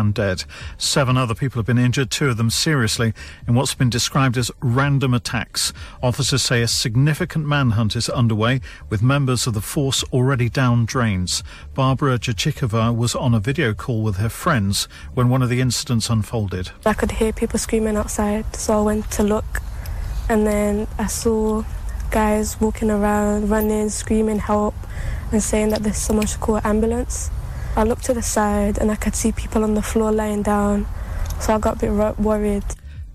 man dead. Seven other people have been injured, two of them seriously, in what's been described as random attacks. Officers say a significant manhunt is underway, with members of the force already down drains. Barbara Jachikova was on a video call with her friends when one of the incidents unfolded. I could hear people screaming outside, so I went to look, and then I saw guys walking around, running, screaming help, and saying that there's someone should call an ambulance. I looked to the side and I could see people on the floor lying down, so I got a bit worried.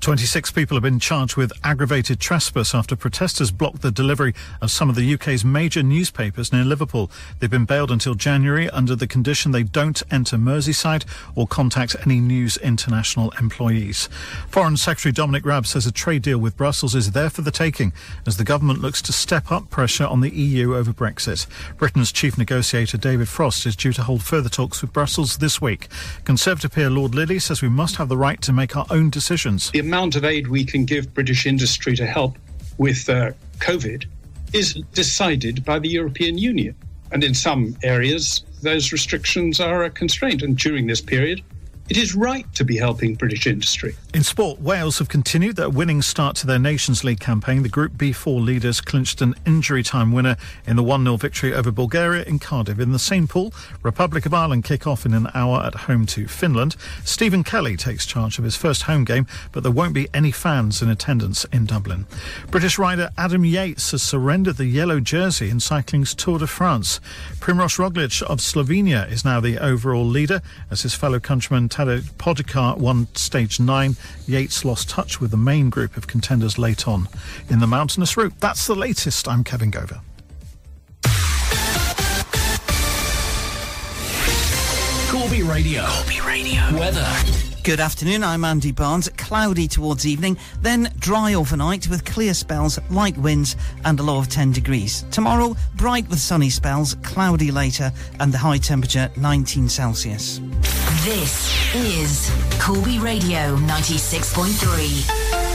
26 people have been charged with aggravated trespass after protesters blocked the delivery of some of the UK's major newspapers near Liverpool. They've been bailed until January under the condition they don't enter Merseyside or contact any News International employees. Foreign Secretary Dominic Raab says a trade deal with Brussels is there for the taking as the government looks to step up pressure on the EU over Brexit. Britain's chief negotiator David Frost is due to hold further talks with Brussels this week. Conservative peer Lord Lilley says we must have the right to make our own decisions. The amount of aid we can give British industry to help with uh, COVID is decided by the European Union. And in some areas, those restrictions are a constraint. And during this period, it is right to be helping British industry. In sport, Wales have continued their winning start to their Nations League campaign. The Group B4 leaders clinched an injury time winner in the 1 0 victory over Bulgaria in Cardiff. In the same pool, Republic of Ireland kick off in an hour at home to Finland. Stephen Kenny takes charge of his first home game, but there won't be any fans in attendance in Dublin. British rider Adam Yates has surrendered the yellow jersey in cycling's Tour de France. Primoz Roglic of Slovenia is now the overall leader as his fellow countryman Tadej Pogacar won stage nine. Yates lost touch with the main group of contenders late on in the mountainous route. That's the latest. I'm Kevin Gover. Corby Radio. Corby Radio. Weather. Good afternoon, I'm Andy Barnes. Cloudy towards evening, then dry overnight with clear spells, light winds, and a low of 10 degrees. Tomorrow, bright with sunny spells, cloudy later, and the high temperature 19 Celsius. This is Corby Radio 96.3.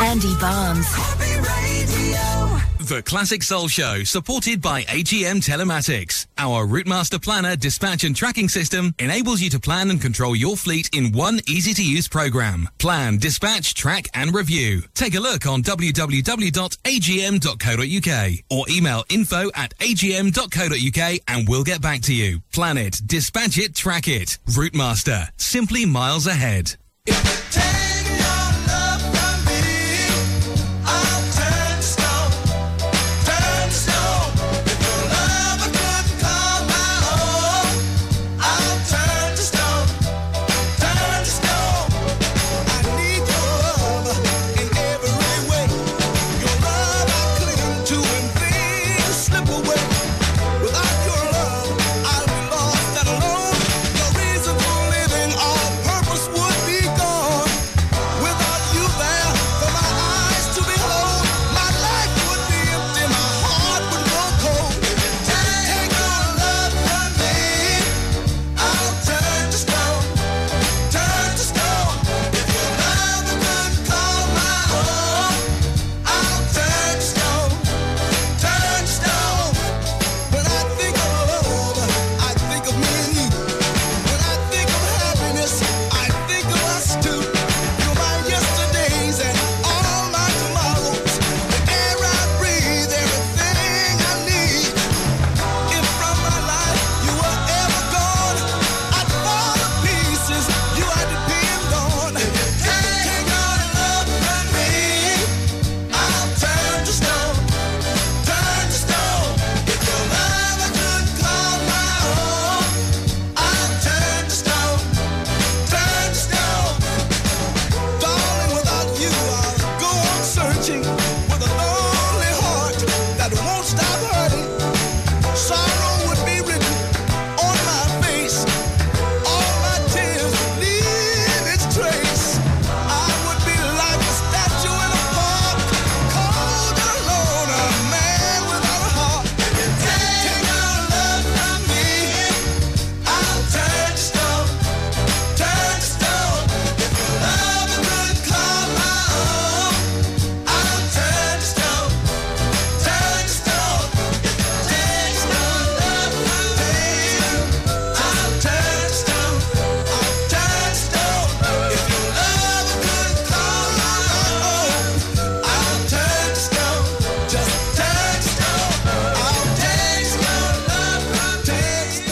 Andy Barnes. The Classic Soul Show, supported by AGM Telematics. Our Routemaster Planner dispatch and tracking system enables you to plan and control your fleet in one easy to use program. Plan, dispatch, track, and review. Take a look on www.agm.co.uk or email info at agm.co.uk and we'll get back to you. Plan it, dispatch it, track it. Routemaster, simply miles ahead.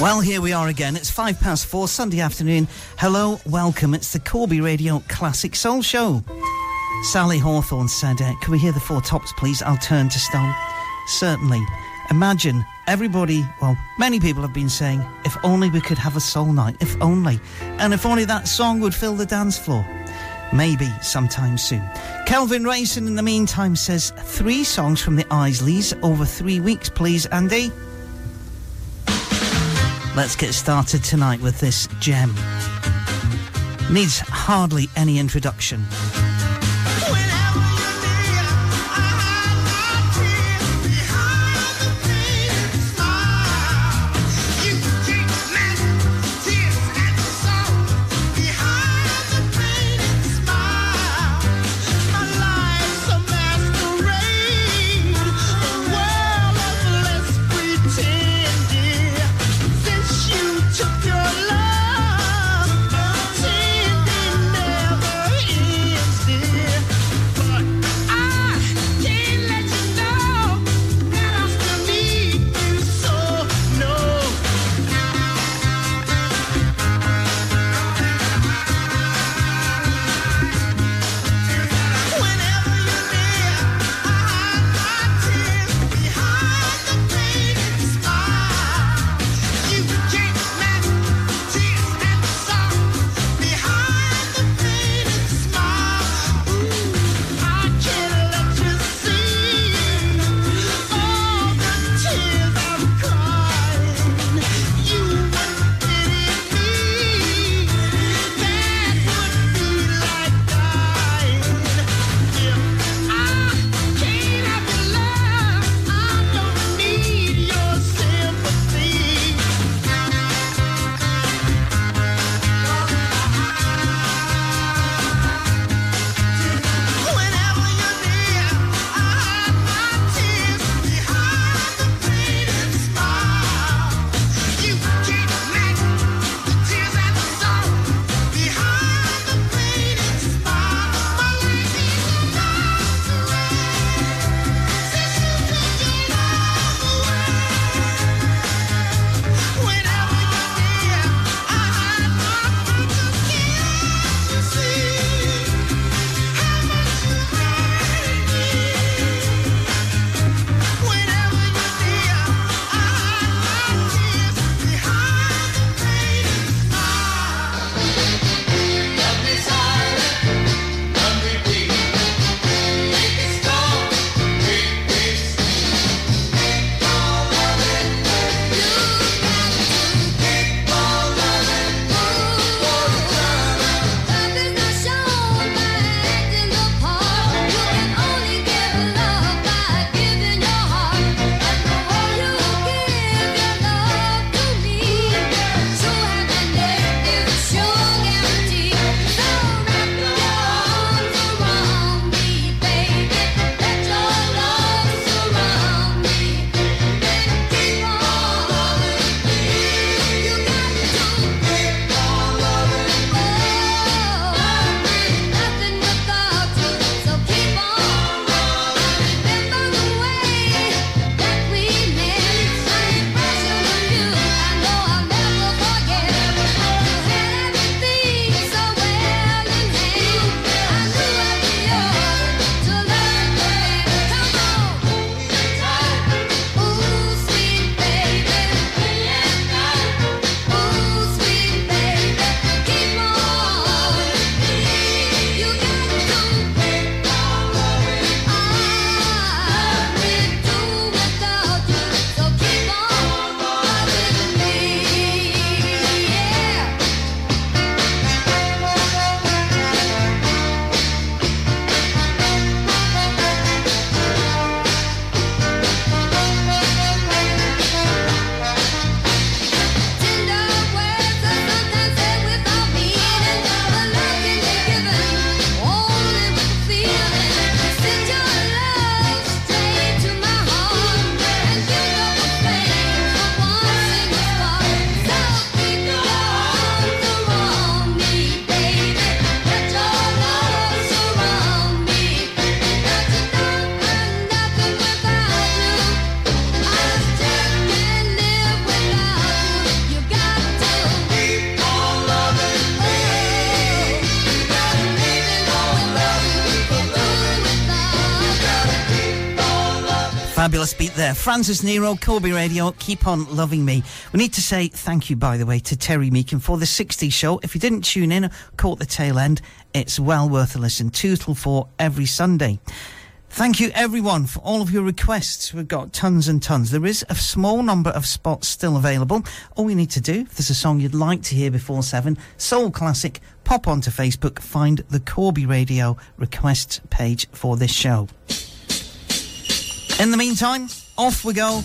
Well, here we are again. It's five past four, Sunday afternoon. Hello, welcome. It's the Corby Radio Classic Soul Show. Sally Hawthorne said, uh, Can we hear the four tops, please? I'll turn to stone. Certainly. Imagine everybody, well, many people have been saying, if only we could have a soul night, if only. And if only that song would fill the dance floor. Maybe sometime soon. Kelvin Rayson, in the meantime, says, Three songs from the Isleys over three weeks, please, Andy. Let's get started tonight with this gem. Needs hardly any introduction. Frances Nero, Corby Radio, keep on loving me. We need to say thank you, by the way, to Terry Meakin for the 60s show. If you didn't tune in, caught the tail end, it's well worth a listen. 2 till 4 every Sunday. Thank you everyone for all of your requests. We've got tons and tons. There is a small number of spots still available. All you need to do, if there's a song you'd like to hear before seven, soul classic, pop onto Facebook, find the Corby Radio requests page for this show. In the meantime, off we go.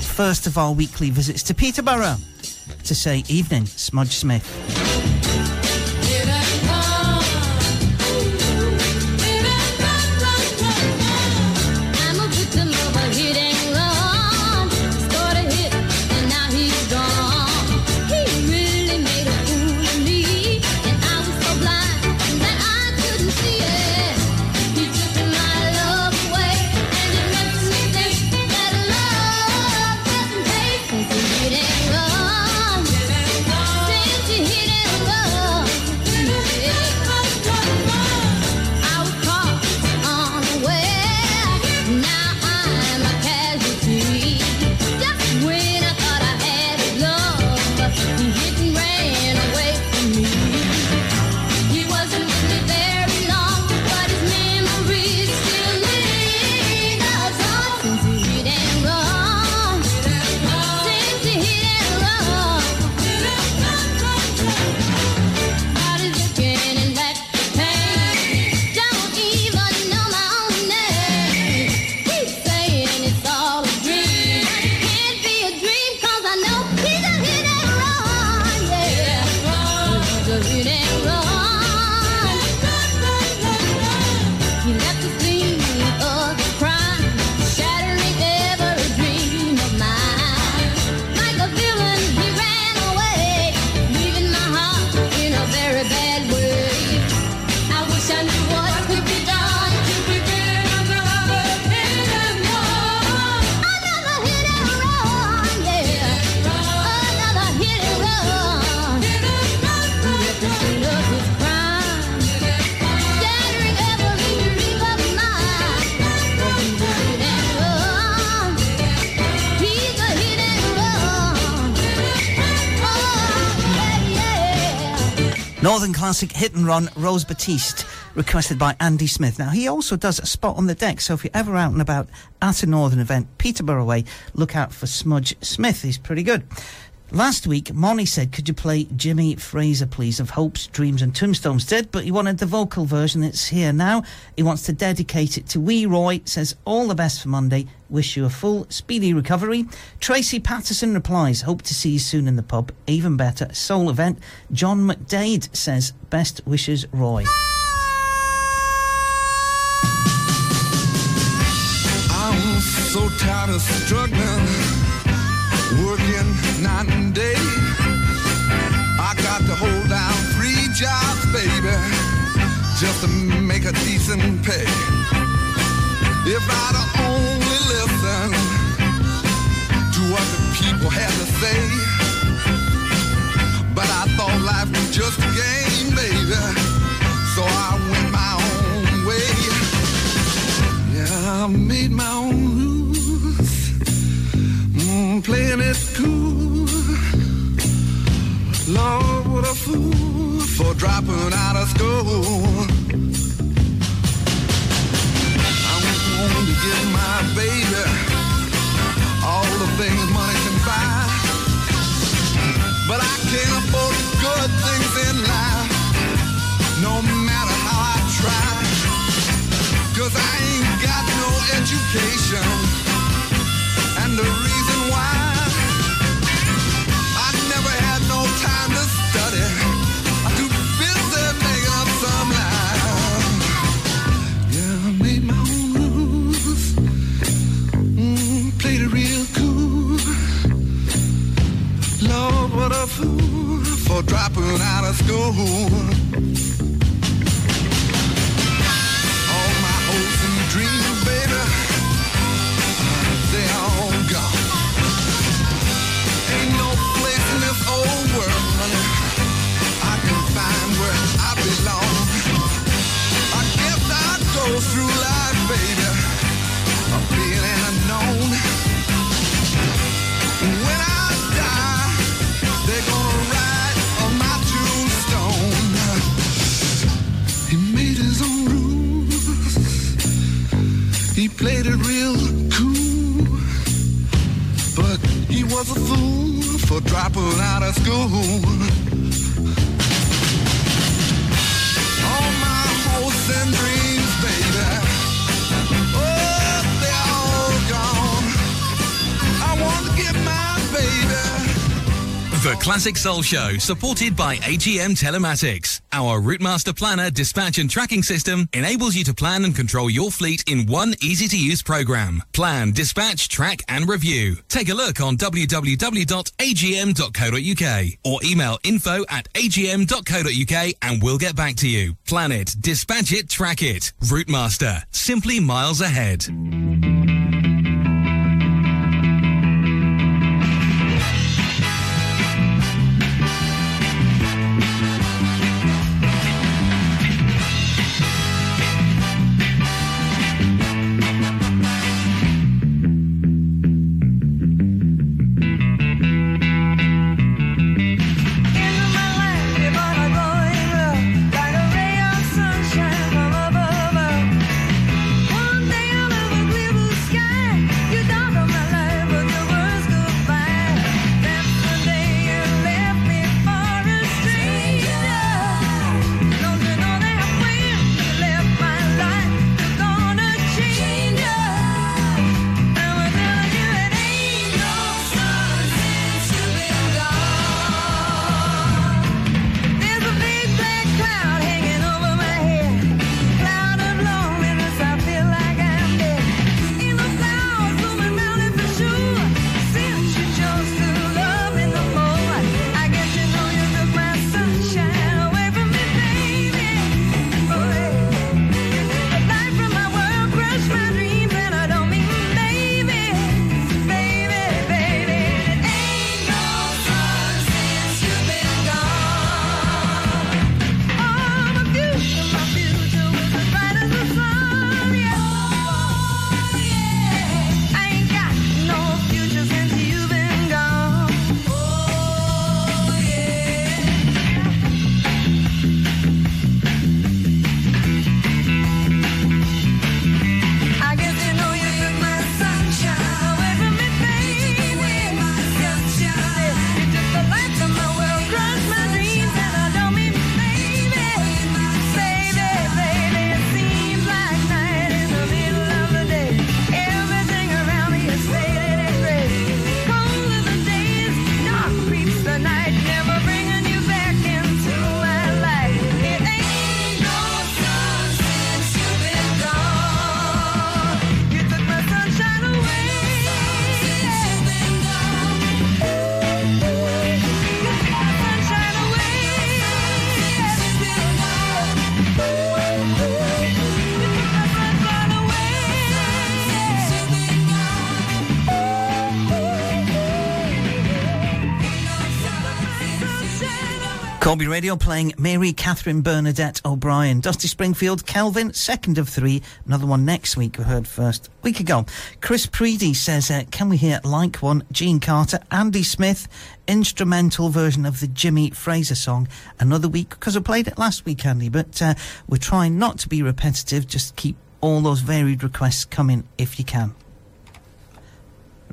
First of our weekly visits to Peterborough to say evening, Smudge Smith. Classic Hit and Run Rose Batiste, requested by Andy Smith. Now, he also does a spot on the deck, so if you're ever out and about at a Northern event, Peterborough way, look out for Smudge Smith. He's pretty good. Last week, Monty said, could you play Jimmy Frazier, please, of Hopes, Dreams and Tombstones? Did, but he wanted the vocal version. It's here now. He wants to dedicate it to Wee Roy. Says, all the best for Monday. Wish you a full, speedy recovery. Tracy Patterson replies, hope to see you soon in the pub. Even better, soul event. John McDade says, best wishes, Roy. So tired of struggling night and day. I got to hold down three jobs, baby, just to make a decent pay. If I'd only listened to what the people had to say, but I thought life was just a game, baby, so I went my own way. Yeah, I made my own rules, mm, playing it cool. Lord, what a fool for dropping out of school. I want to give my baby all the things money can buy. But I can't afford the good things fool for dropping out of school. was a fool for dropping out of school. All my hopes and dreams. The Classic Soul Show, supported by AGM Telematics. Our Routemaster Planner dispatch and tracking system enables you to plan and control your fleet in one easy to use program. Plan, dispatch, track, and review. Take a look on www.agm.co.uk or email info at agm.co.uk and we'll get back to you. Plan it, dispatch it, track it. Routemaster, simply miles ahead. Corby Radio playing Mary Catherine Bernadette O'Brien. Dusty Springfield, Kelvin, second of three. Another one next week, we heard first week ago. Chris Preedy says, uh, can we hear Like One, Gene Carter, Andy Smith, instrumental version of the Jimmy Frazier song another week? Because I played it last week, Andy, but uh, we're trying not to be repetitive, just keep all those varied requests coming if you can.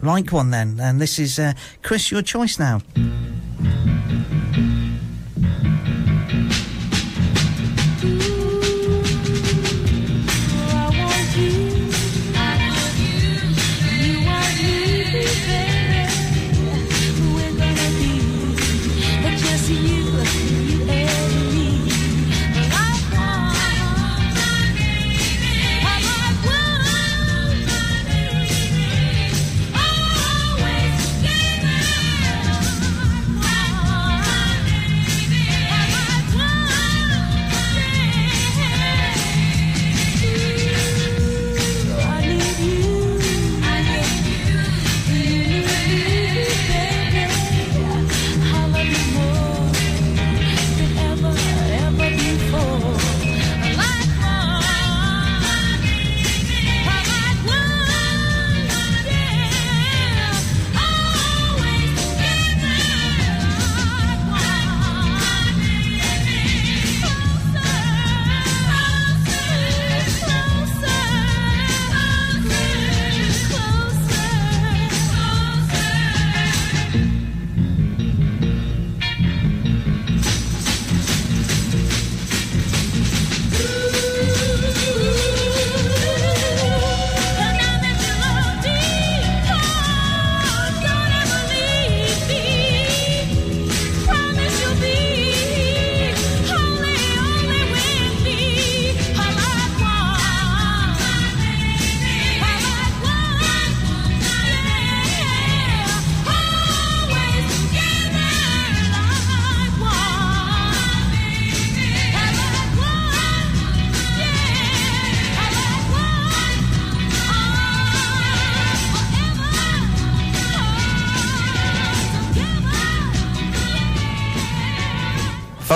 Like one then, and this is uh, Chris, your choice now.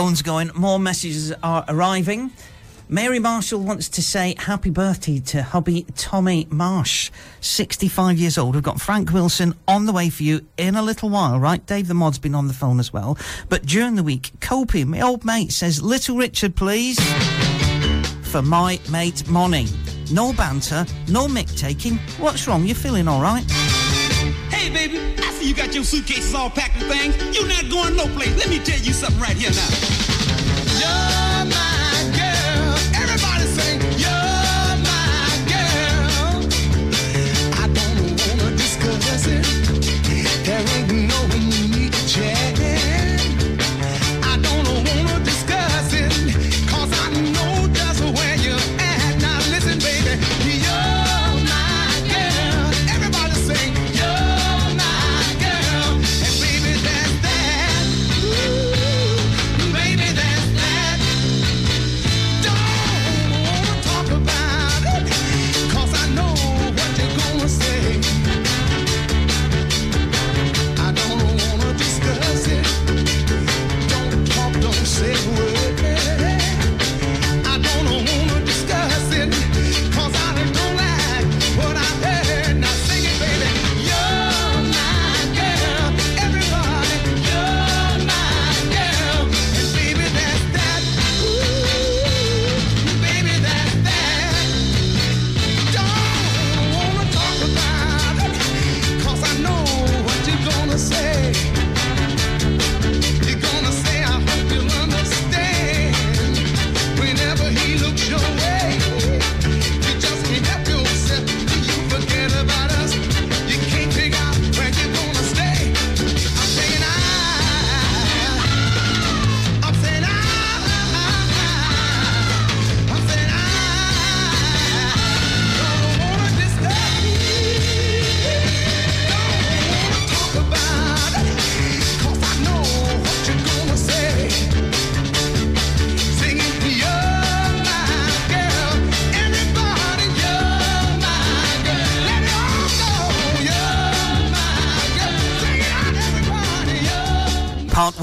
Phones going, more messages are arriving. Mary Marshall wants to say happy birthday to hubby Tommy Marsh, 65 years old. We've got Frank Wilson on the way for you in a little while, right? Dave the Mod's been on the phone as well. But during the week, Copy, my old mate, says, Little Richard, please. For my mate Money. No banter, no mic taking. What's wrong? You feeling all right? Hey, baby, I see you got your suitcases all packed and things. You're not going no place. Let me tell you something right here now.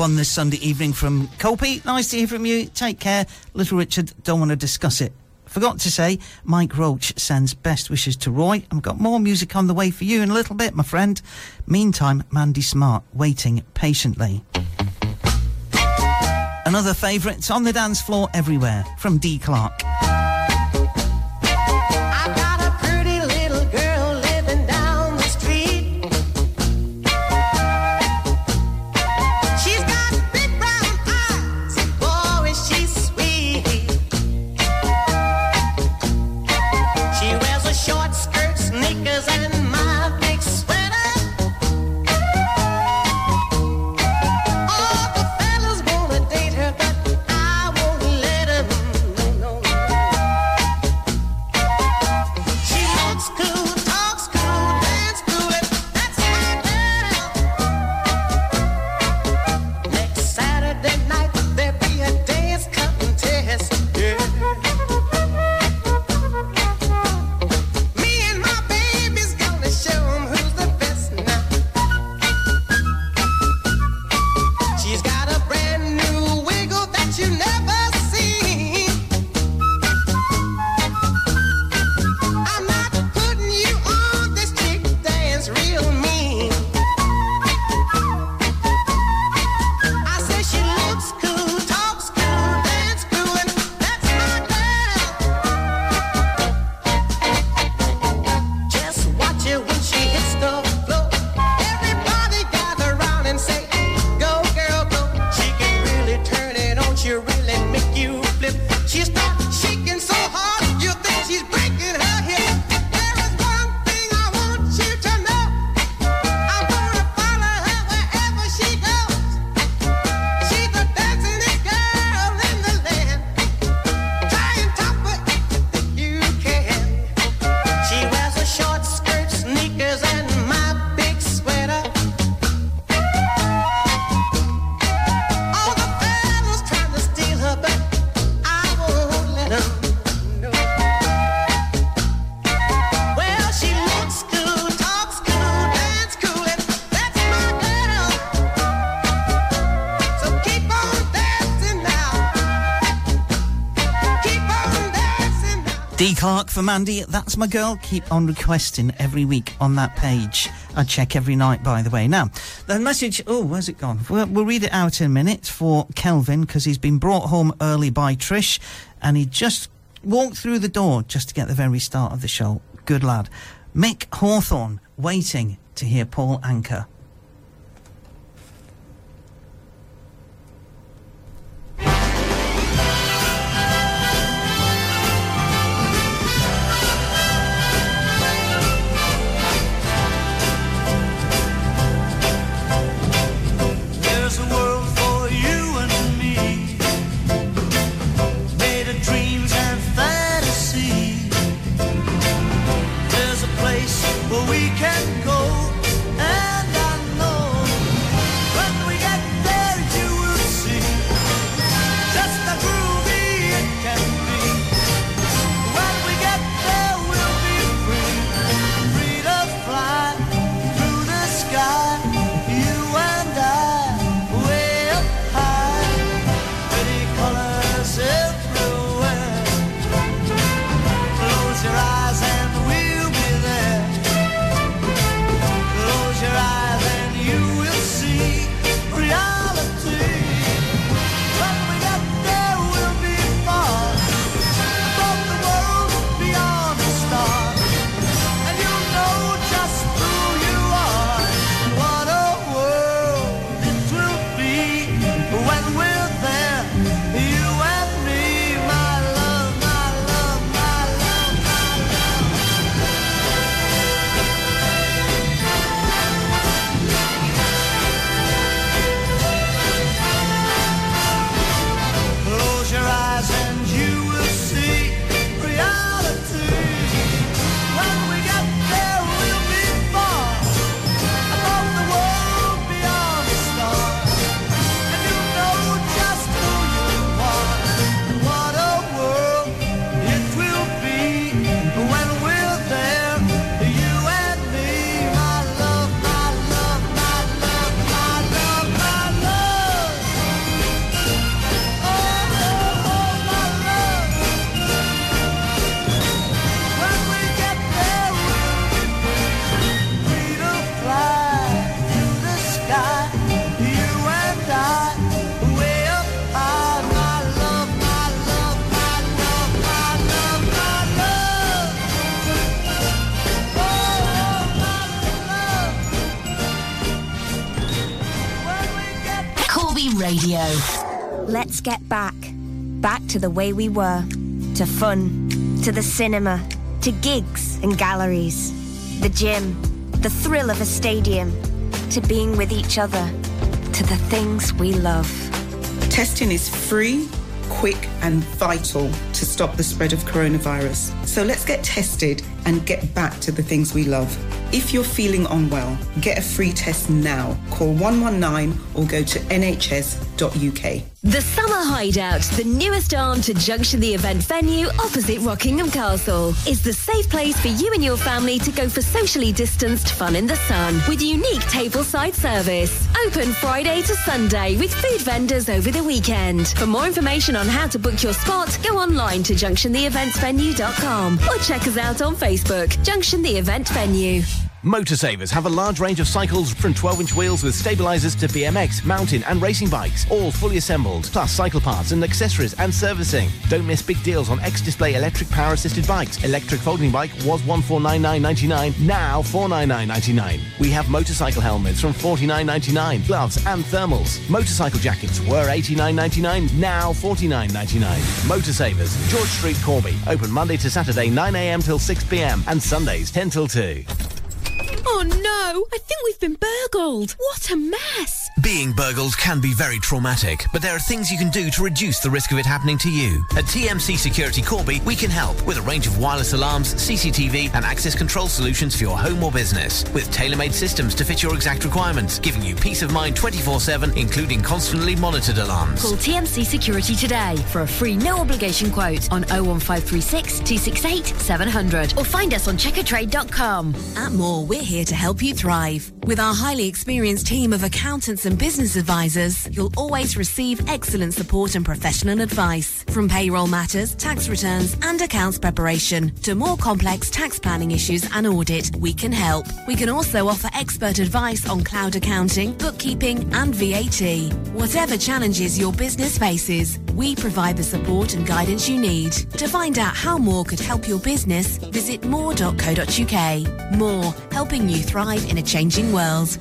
One this Sunday evening from Colpy. Nice to hear from you. Take care. Little Richard, don't want to discuss it. Forgot to say, Mike Roach sends best wishes to Roy. I've got more music on the way for you in a little bit, my friend. Meantime, Mandy Smart waiting patiently. Another favourites on the dance floor everywhere from Dee Clark. Clark for Mandy, that's my girl. Keep on requesting every week on that page. I check every night, by the way. Now, the message, oh, where's it gone? We'll, we'll read it out in a minute for Kelvin because he's been brought home early by Trish and he just walked through the door just to get the very start of the show. Good lad. Mick Hawthorne, waiting to hear Paul Anka. To the way we were. To fun. To the cinema. To gigs and galleries. The gym. The thrill of a stadium. To being with each other. To the things we love. Testing is free, quick, and vital to stop the spread of coronavirus. So let's get tested and get back to the things we love. If you're feeling unwell, get a free test now. Call 119 or go to nhs.uk. The Summer Hideout, the newest arm to Junction the event venue opposite Rockingham Castle, is the safe place for you and your family to go for socially distanced fun in the sun with unique tableside service. Open Friday to Sunday with food vendors over the weekend. For more information on how to book your spot, go online to junctiontheeventsvenue.com or check us out on Facebook, Junction the Event Venue. Motorsavers have a large range of cycles from 12-inch wheels with stabilizers to BMX, mountain and racing bikes, all fully assembled, plus cycle parts and accessories and servicing. Don't miss big deals on X-Display electric power-assisted bikes. Electric folding bike was 1499.99, now 499.99. We have motorcycle helmets from 49.99, gloves and thermals. Motorcycle jackets were 89.99, now 49.99. Motorsavers, George Street, Corby. Open Monday to Saturday 9am till 6pm and Sundays 10 till 2. Oh no, I think we've been burgled. What a mess. Being burgled can be very traumatic, but there are things you can do to reduce the risk of it happening to you. At TMC Security Corby, we can help with a range of wireless alarms, CCTV, and access control solutions for your home or business, with tailor-made systems to fit your exact requirements, giving you peace of mind 24/7, including constantly monitored alarms. Call TMC Security today for a free no obligation quote on 01536 268 700 or find us on checkatrade.com. At Moore, we're here to help you thrive. With our highly experienced team of accountants and business advisors, you'll always receive excellent support and professional advice. From payroll matters, tax returns, and accounts preparation to more complex tax planning issues and audit, we can help. We can also offer expert advice on cloud accounting, bookkeeping, and VAT. Whatever challenges your business faces, we provide the support and guidance you need. To find out how Moore could help your business, visit moore.co.uk. Moore, helping you thrive in a changing world.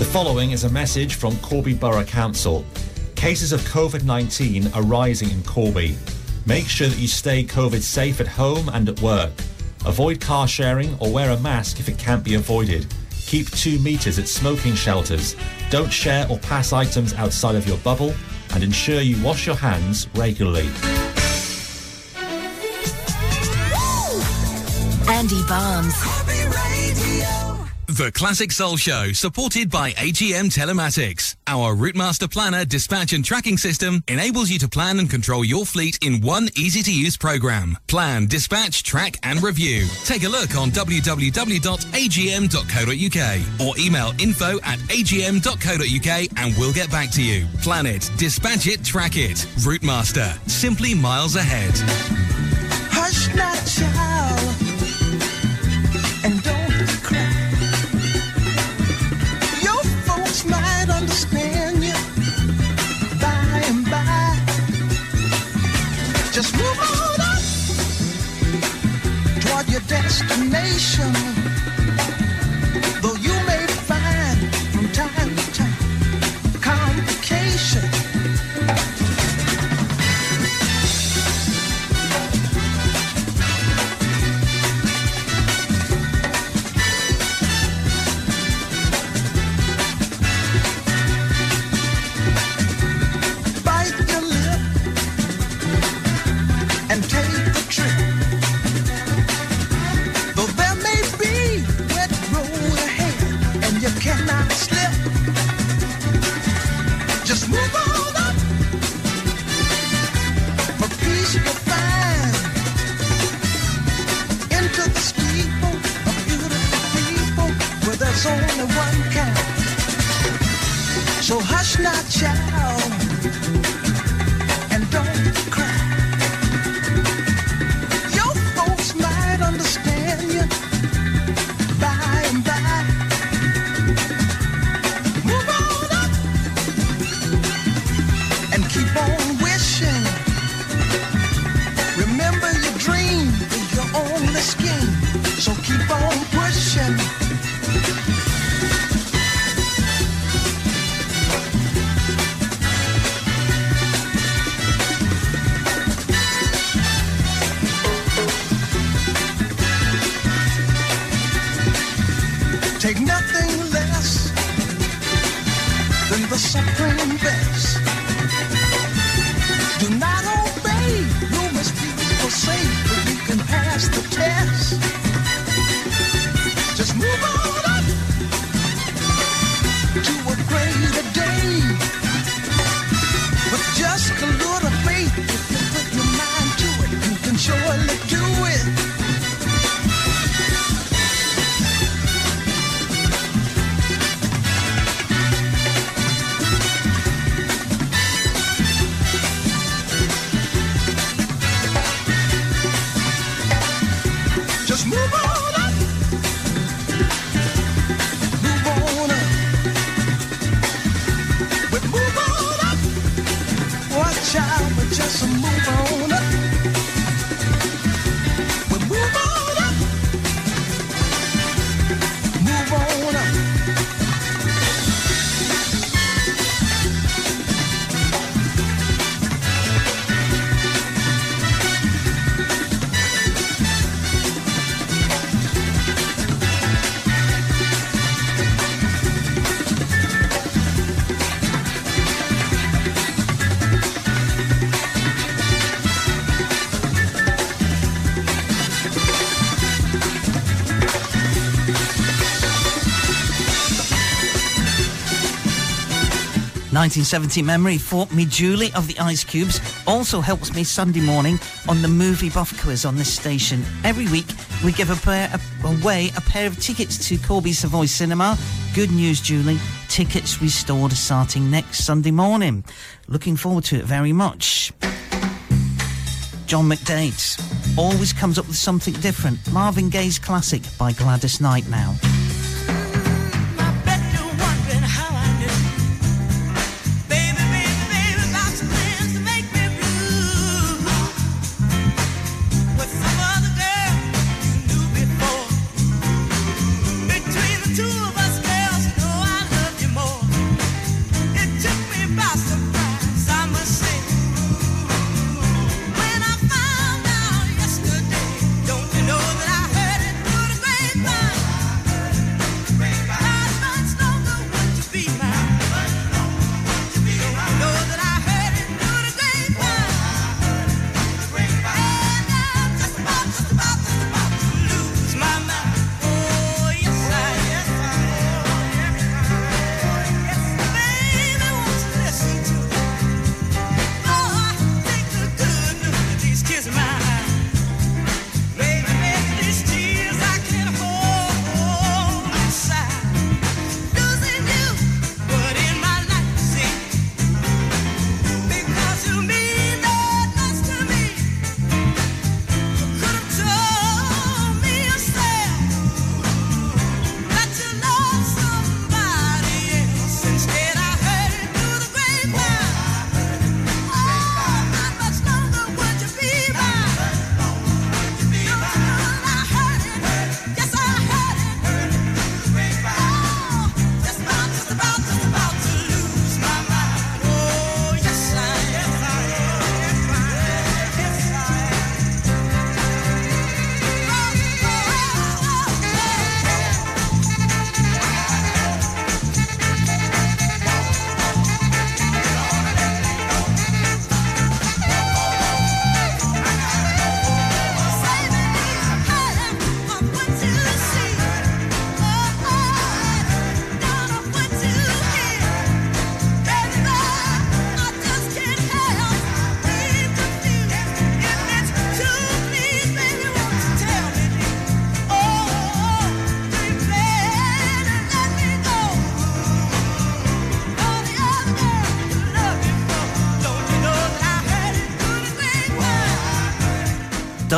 The following is a message from Corby Borough Council. Cases of COVID 19 are rising in Corby. Make sure that you stay COVID safe at home and at work. Avoid car sharing or wear a mask if it can't be avoided. Keep two metres at smoking shelters. Don't share or pass items outside of your bubble. And ensure you wash your hands regularly. Andy Barnes. The Classic Soul Show, supported by AGM Telematics. Our Routemaster Planner dispatch and tracking system enables you to plan and control your fleet in one easy to use program. Plan, dispatch, track, and review. Take a look on www.agm.co.uk or email info at agm.co.uk and we'll get back to you. Plan it, dispatch it, track it. Routemaster, simply miles ahead. Hush not, child, destination. 1970 memory for me Julie of the Ice Cubes also helps me Sunday morning on the movie buff quiz on this station. Every week we give a pair, a, away a pair of tickets to Corby Savoy Cinema. Good news, Julie. Tickets restored starting next Sunday morning. Looking forward to it very much. John McDade always comes up with something different. Marvin Gaye's classic by Gladys Knight now.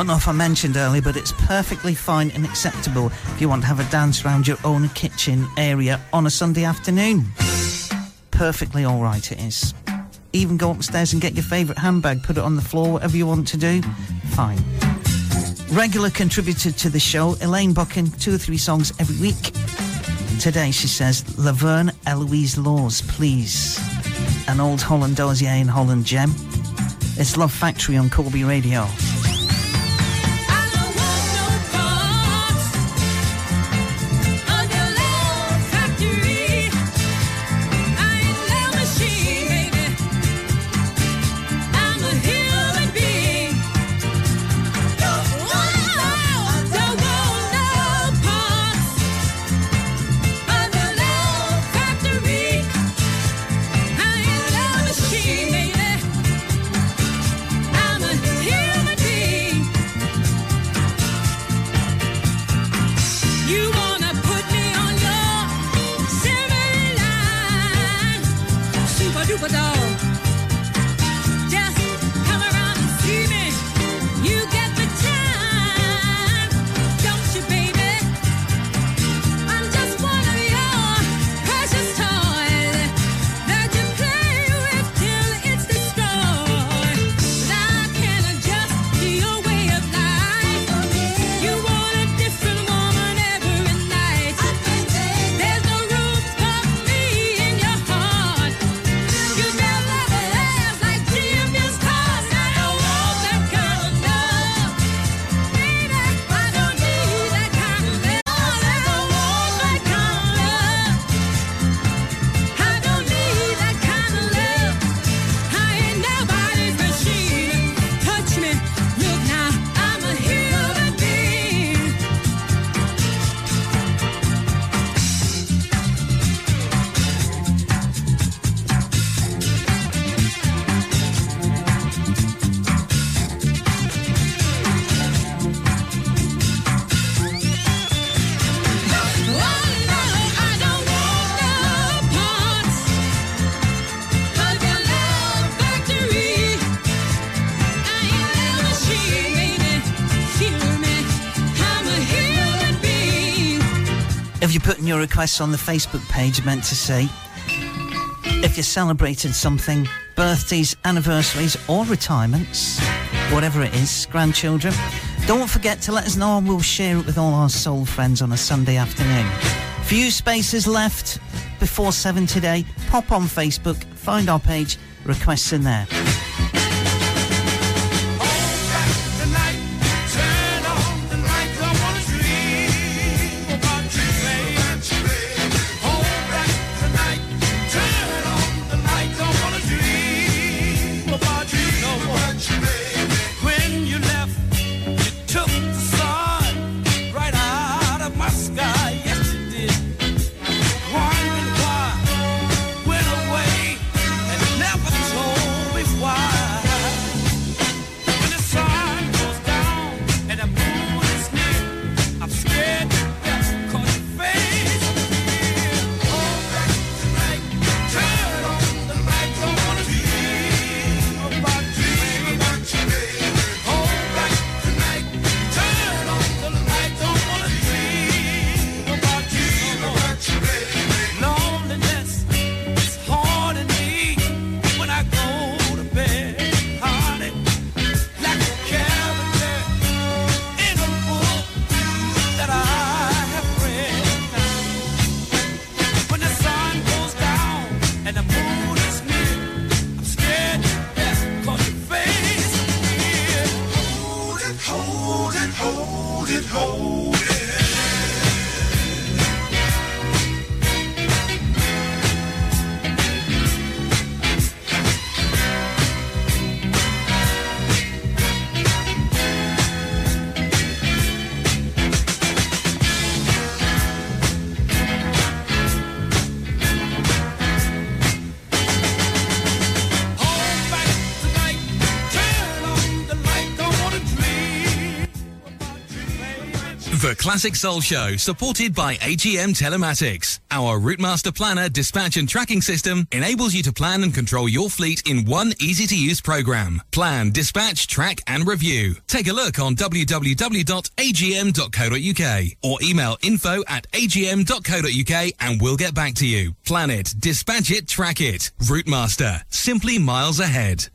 Don't know if I mentioned earlier, but it's perfectly fine and acceptable if you want to have a dance around your own kitchen area on a Sunday afternoon. Perfectly all right, it is. Even go upstairs and get your favourite handbag, put it on the floor, whatever you want to do. Fine. Regular contributor to the show, Elaine Buchan, two or three songs every week. Today she says, Laverne Eloise Laws, please. An old Holland Dozier and Holland gem. It's Love Factory on Corby Radio. Putting your requests on the Facebook page, meant to say, if you're celebrating something, birthdays, anniversaries, or retirements, whatever it is, grandchildren, don't forget to let us know and we'll share it with all our soul friends on a Sunday afternoon. Few spaces left before seven today. Pop on Facebook, find our page, requests in there. Classic Soul Show, supported by AGM Telematics. Our Routemaster Planner dispatch and tracking system enables you to plan and control your fleet in one easy to use program. Plan, dispatch, track, and review. Take a look on www.agm.co.uk or email info at agm.co.uk and we'll get back to you. Plan it, dispatch it, track it. Routemaster, simply miles ahead.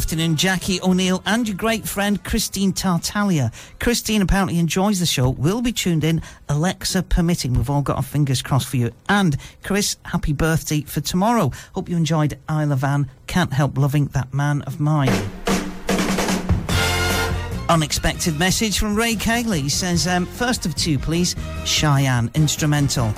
afternoon, Jackie O'Neill and your great friend Christine Tartaglia. Christine apparently enjoys the show, will be tuned in, Alexa permitting. We've all got our fingers crossed for you. And Chris, happy birthday for tomorrow. Hope you enjoyed Isla Van. Can't help loving that man of mine. Unexpected message from Ray Cayley says, um, first of two, please, Cheyenne Instrumental.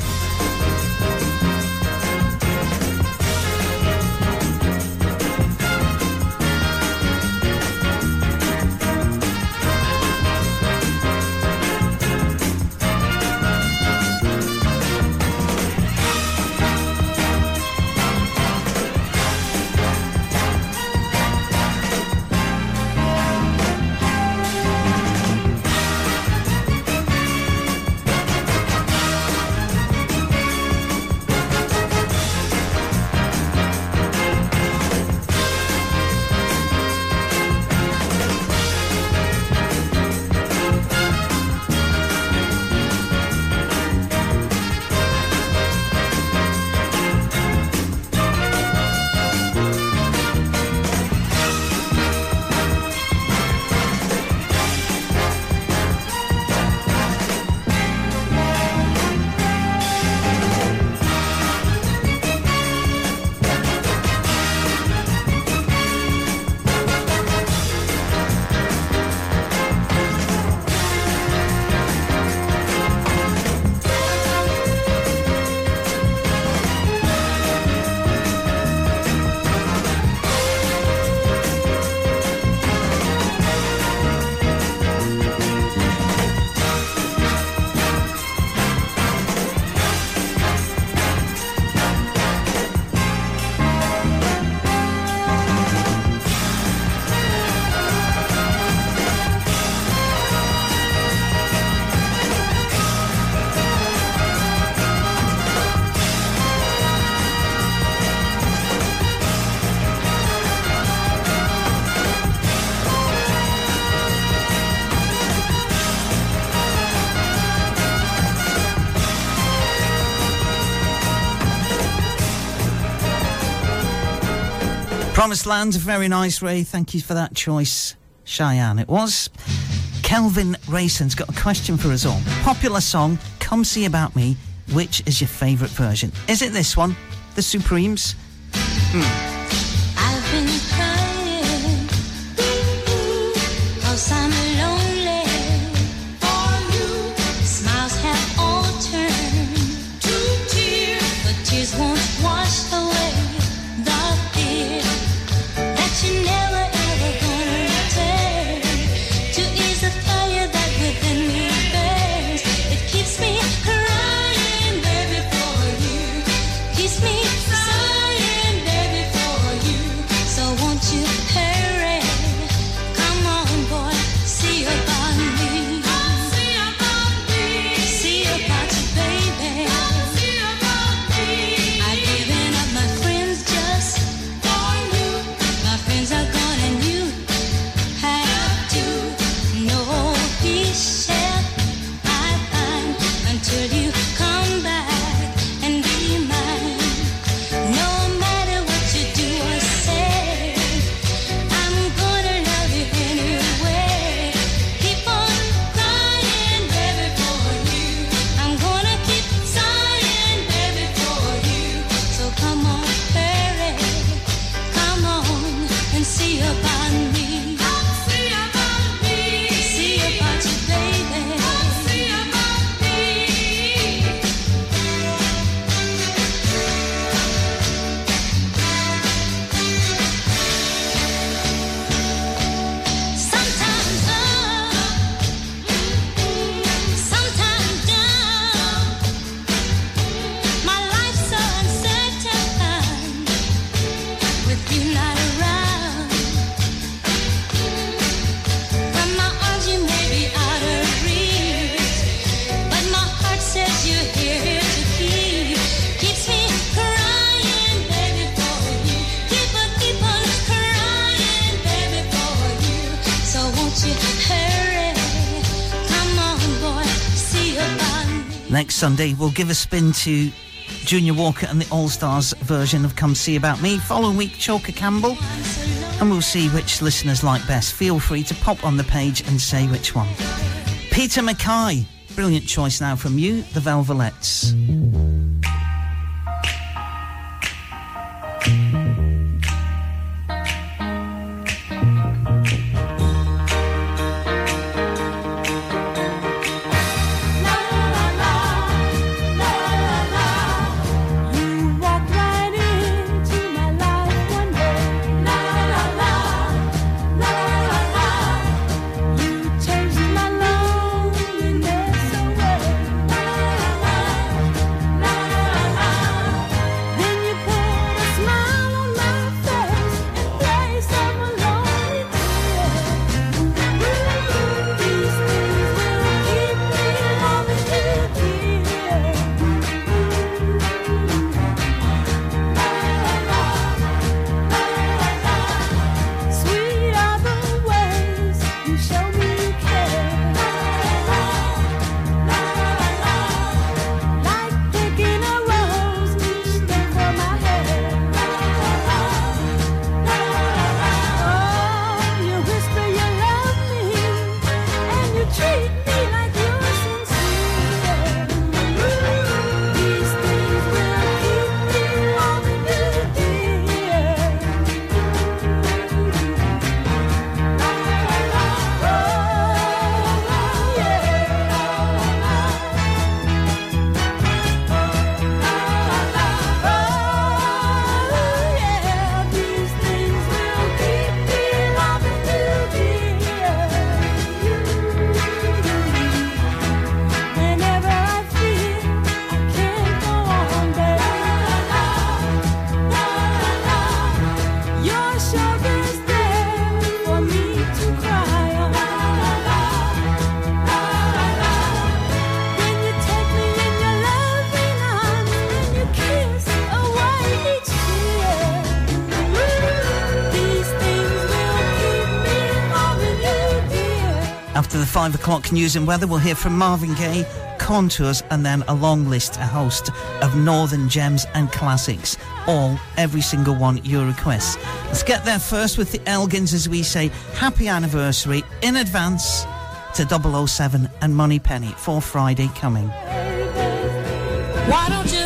Promised Land, very nice, Ray. Thank you for that choice. Cheyenne, it was. Kelvin Rayson's got a question for us all. Popular song, Come See About Me. Which is your favourite version? Is it this one, The Supremes? Hmm. Sunday, we'll give a spin to Junior Walker and the All Stars version of Come See About Me. Following week, Choker Campbell. And we'll see which listeners like best. Feel free to pop on the page and say which one. Peter Mackay, brilliant choice now from you, the Velvelettes. 5 o'clock news and weather, we'll hear from Marvin Gaye, Contours, and then a long list, a host of northern gems and classics. All, every single one, your requests. Let's get there first with the Elgins, as we say, happy anniversary in advance to 007 and Moneypenny for Friday coming. Why don't you?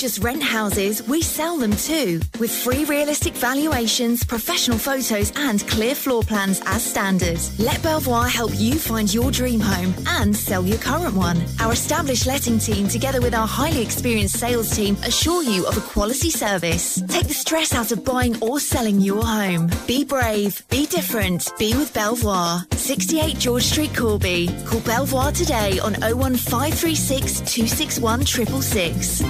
Just rent houses, we sell them too. With free realistic valuations, professional photos, and clear floor plans as standard. Let Belvoir help you find your dream home and sell your current one. Our established letting team, together with our highly experienced sales team, assure you of a quality service. Take the stress out of buying or selling your home. Be brave, be different, be with Belvoir. 68 George Street, Corby. Call Belvoir today on 01536 261 666.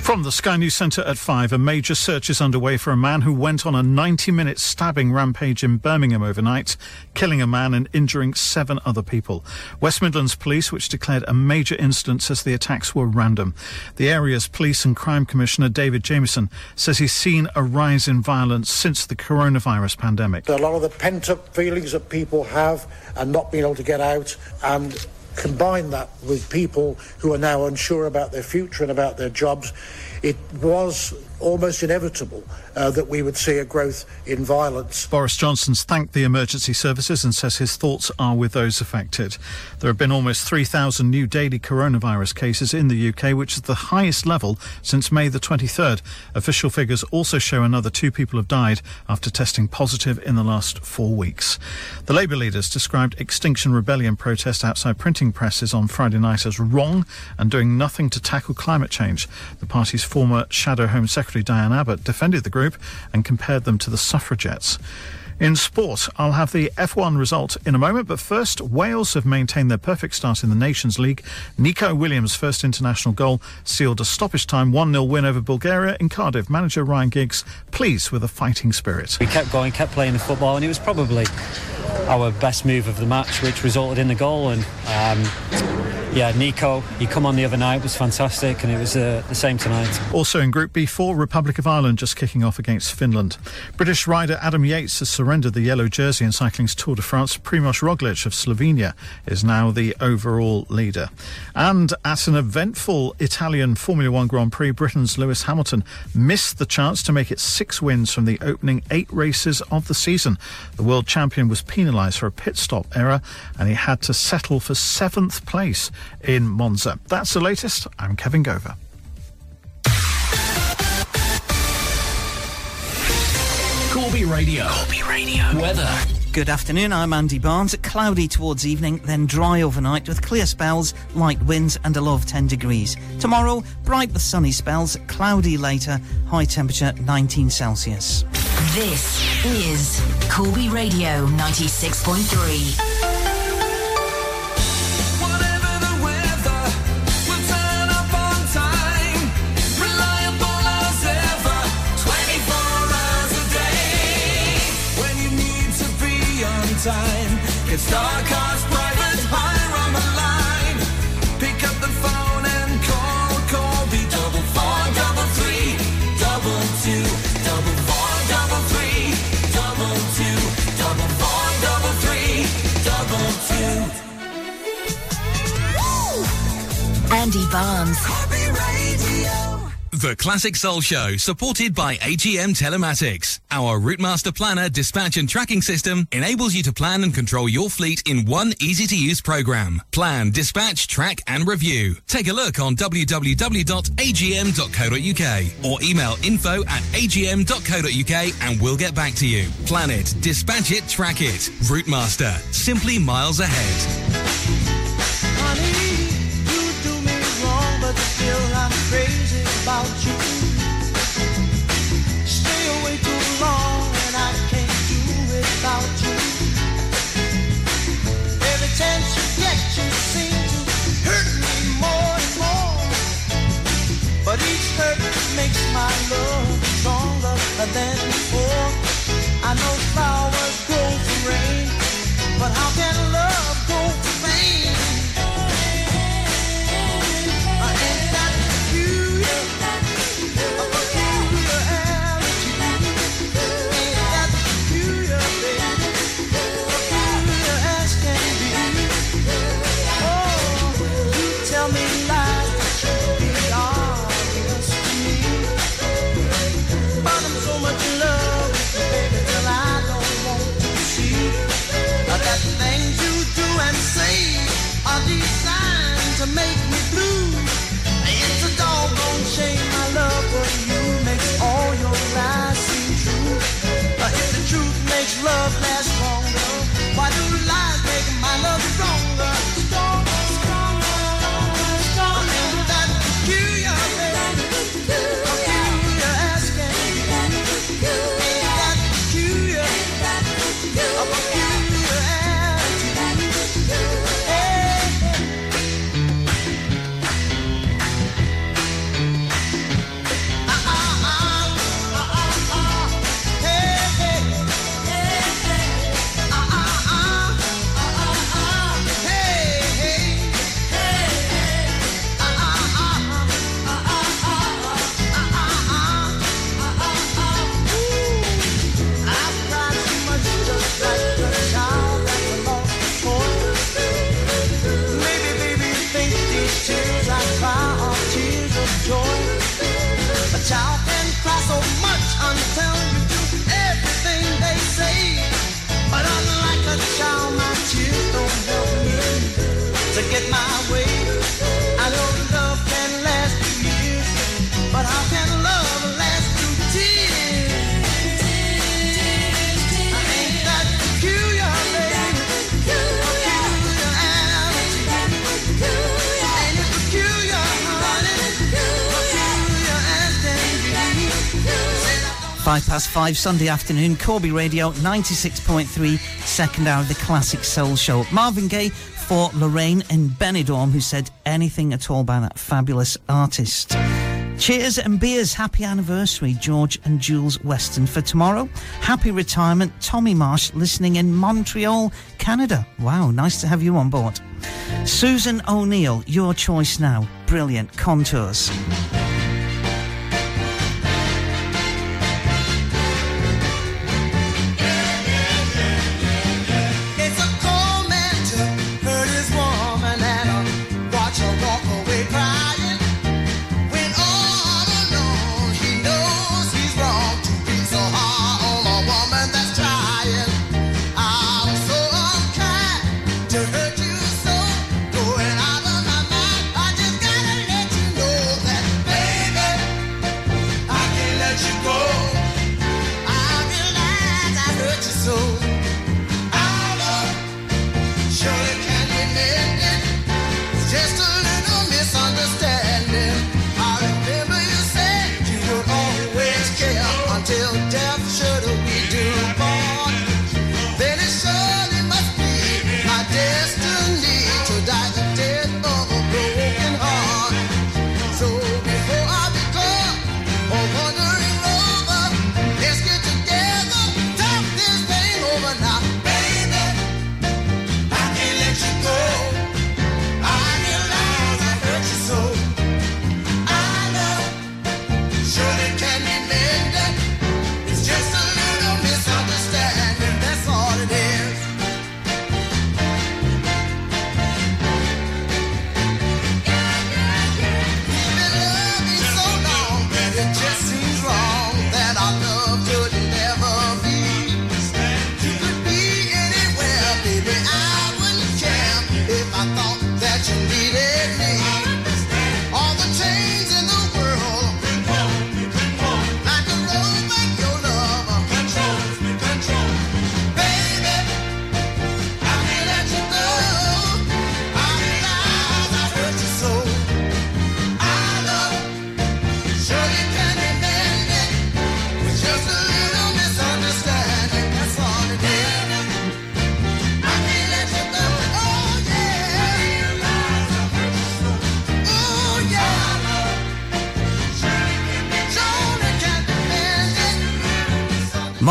From the Sky News Centre at 5, a major search is underway for a man who went on a 90 minute stabbing rampage in Birmingham overnight, killing a man and injuring seven other people. West Midlands Police, which declared a major incident, says the attacks were random. The area's Police and Crime Commissioner, David Jamieson, says he's seen a rise in violence since the coronavirus pandemic. A lot of the pent up feelings that people have and not being able to get out and combine that with people who are now unsure about their future and about their jobs, it was almost inevitable uh, that we would see a growth in violence. Boris Johnson's thanked the emergency services and says his thoughts are with those affected. There have been almost 3,000 new daily coronavirus cases in the UK, which is the highest level since May the 23rd. Official figures also show another two people have died after testing positive in the last four weeks. The Labour leaders described Extinction Rebellion protest outside printing presses on Friday night as wrong and doing nothing to tackle climate change. The party's former Shadow Home Secretary Diane Abbott defended the group and compared them to the suffragettes. In sport, I'll have the F1 result in a moment, but first, Wales have maintained their perfect start in the Nations League. Neco Williams' first international goal sealed a stoppage time 1 0 win over Bulgaria in Cardiff. Manager Ryan Giggs pleased with a fighting spirit. We kept going, kept playing the football, and it was probably our best move of the match, which resulted in the goal. And um, yeah, Neco, he come on the other night was fantastic, and it was uh, the same tonight. Also in Group B4, Republic of Ireland just kicking off against Finland. British rider Adam Yates has surrendered the yellow jersey in cycling's Tour de France. Primoz Roglic of Slovenia is now the overall leader. And at an eventful Italian Formula One Grand Prix, Britain's Lewis Hamilton missed the chance to make it six wins from the opening eight races of the season. The world champion was penalised for a pit stop error and he had to settle for seventh place in Monza. That's the latest. I'm Kevin Gover. Corby Radio. Corby Radio. Weather. Good afternoon, I'm Andy Barnes. Cloudy towards evening, then dry overnight with clear spells, light winds, and a low of 10 degrees. Tomorrow, bright with sunny spells, cloudy later, high temperature 19 Celsius. This is Corby Radio 96.3. time. It's Starcast Private Hire on the line. Pick up the phone and call double four double three double two double four double three double two double four double three double two. Andy Barnes. The Classic Soul Show, supported by AGM Telematics. Our Routemaster Planner dispatch and tracking system enables you to plan and control your fleet in one easy to use program. Plan, dispatch, track, and review. Take a look on www.agm.co.uk or email info at agm.co.uk and we'll get back to you. Plan it, dispatch it, track it. Routemaster, simply miles ahead. but still I'm crazy about you. Stay away too long and I can't do without you. Every chance you get, you seem to hurt me more and more. But each hurt makes my love stronger than before. I know flowers grow from rain, but how can Five past five, Sunday afternoon, Corby Radio 96.3, second hour of the Classic Soul Show. Marvin Gaye for Lorraine and Benidorm, who said anything at all by that fabulous artist. Cheers and beers. Happy anniversary, George and Jules Weston. For tomorrow, happy retirement, Tommy Marsh, listening in Montreal, Canada. Wow, nice to have you on board. Susan O'Neill, your choice now. Brilliant contours.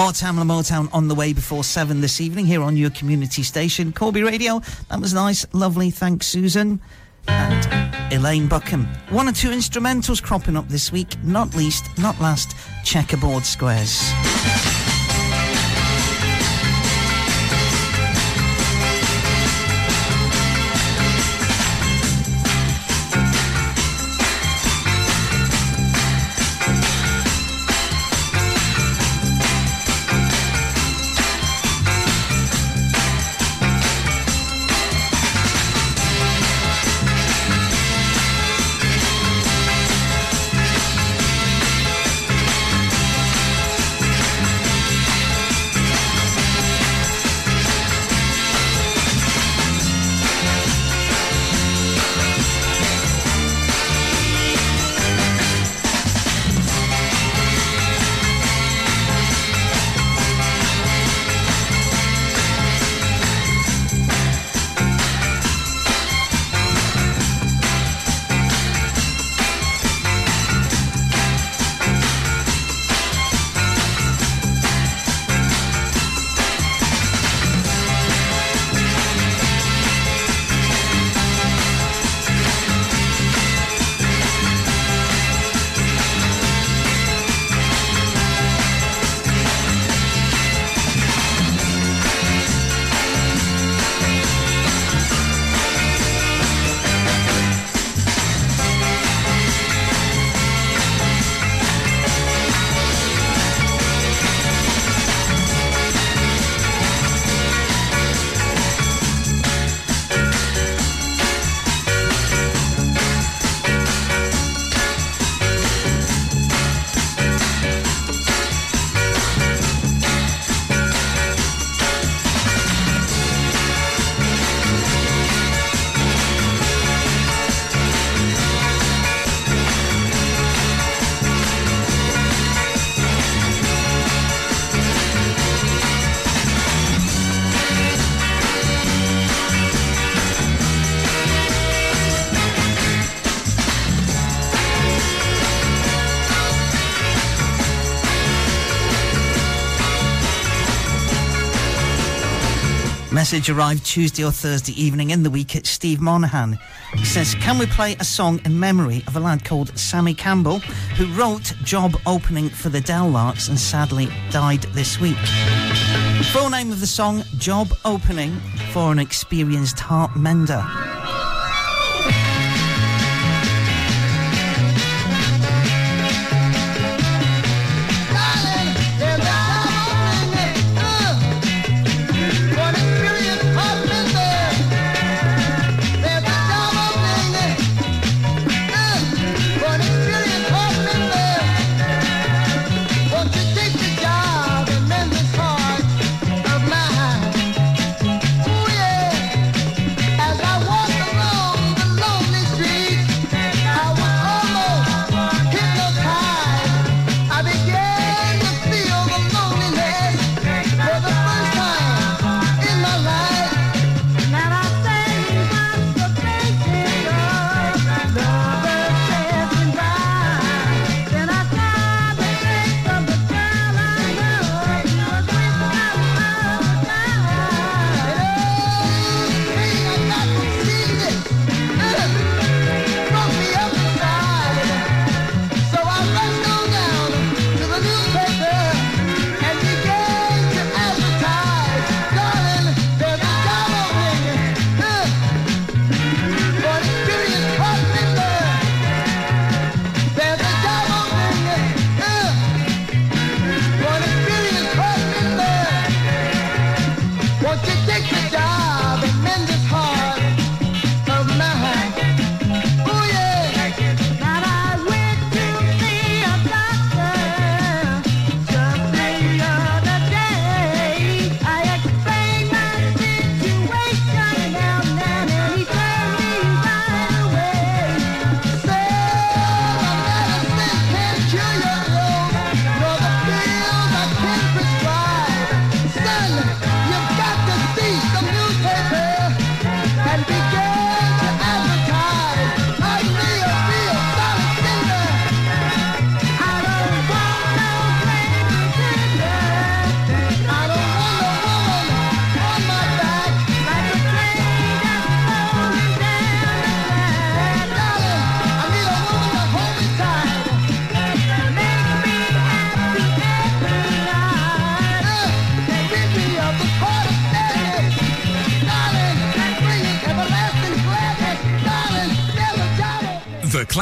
More Tamla Motown on the way before seven this evening here on your community station, Corby Radio. That was nice, lovely. Thanks, Susan. And Elaine Buckham. One or two instrumentals cropping up this week, not least, not last, Checkerboard Squares. message arrived Tuesday or Thursday evening in the week at Steve Monahan. He says, Can we play a song in memory of a lad called Sammy Campbell who wrote Job Opening for the Del Larks and sadly died this week? Full name of the song, Job Opening for an Experienced Heart Mender.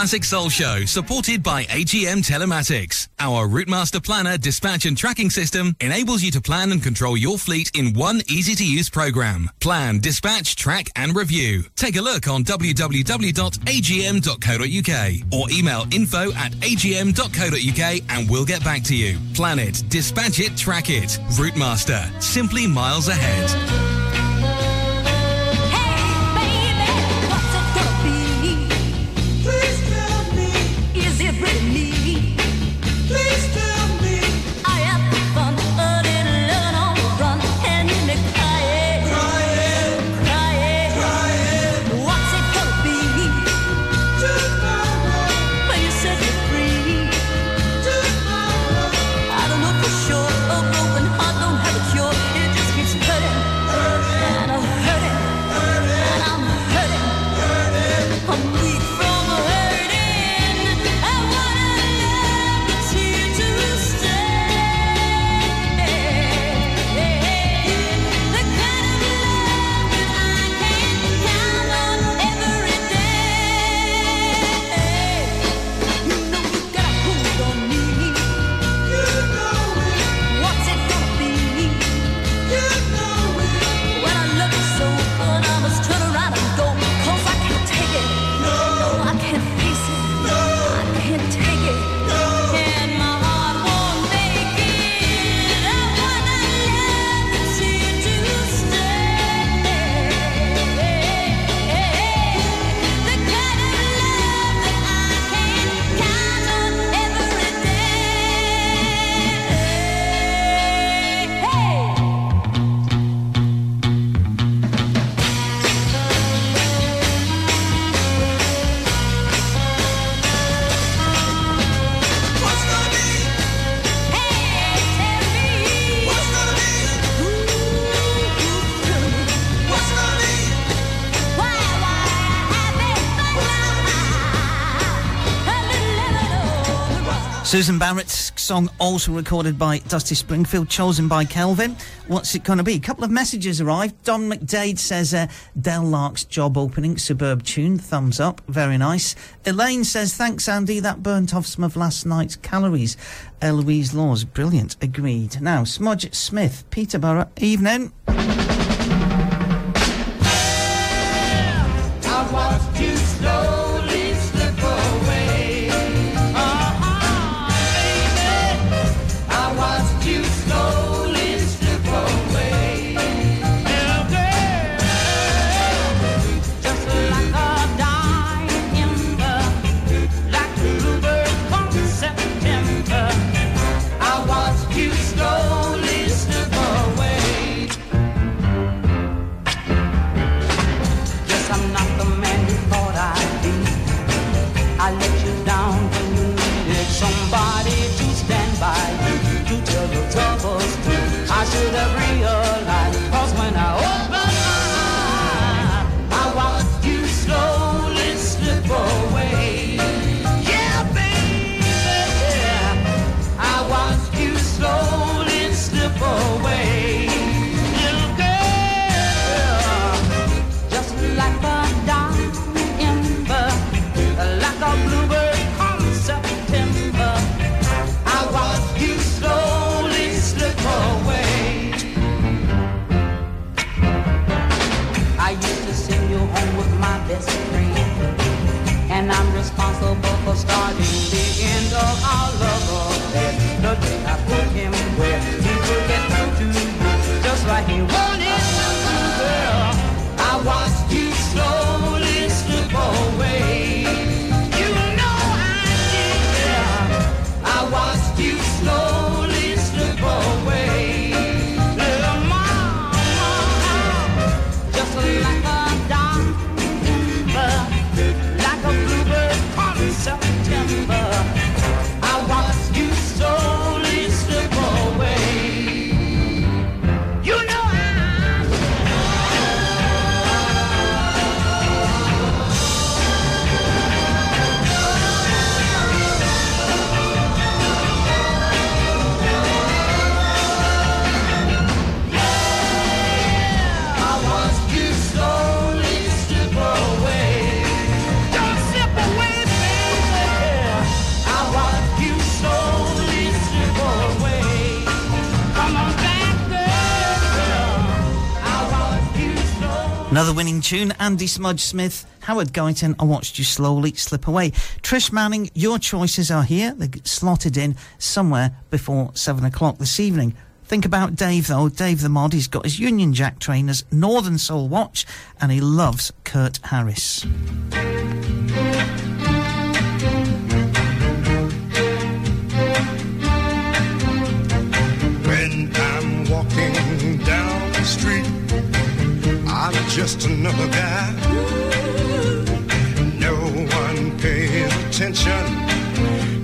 Classic Soul Show, supported by AGM Telematics. Our Routemaster Planner dispatch and tracking system enables you to plan and control your fleet in one easy to use program. Plan, dispatch, track, and review. Take a look on www.agm.co.uk or email info at agm.co.uk and we'll get back to you. Plan it, dispatch it, track it. Routemaster, simply miles ahead. Susan Barrett's song, also recorded by Dusty Springfield, chosen by Kelvin. What's it going to be? A couple of messages arrived. Don McDade says, uh, Del Lark's job opening, superb tune, thumbs up, very nice. Elaine says, thanks, Andy, that burnt off some of last night's calories. Eloise Laws, brilliant, agreed. Now, Smudge Smith, Peterborough, evening. Another winning tune, Andy Smudge Smith, Howard Guyton, I watched you slowly slip away. Trish Manning, your choices are here. They're slotted in somewhere before seven o'clock this evening. Think about Dave though. Dave the mod, he's got his Union Jack trainers, Northern Soul watch, and he loves Kurt Harris. Just another guy. No one pays attention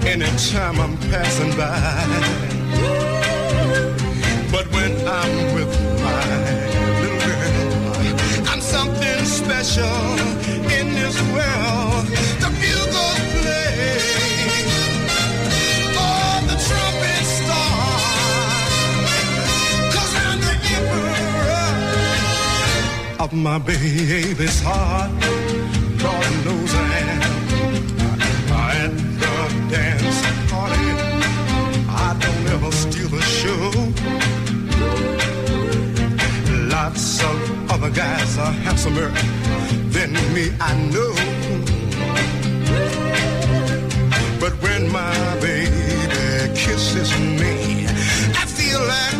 anytime I'm passing by. But when I'm with my little girl, I'm something special of my baby's heart. Lord knows I am. At the dance party, I don't ever steal a show. Lots of other guys are handsomer than me, I know. But when my baby kisses me, I feel like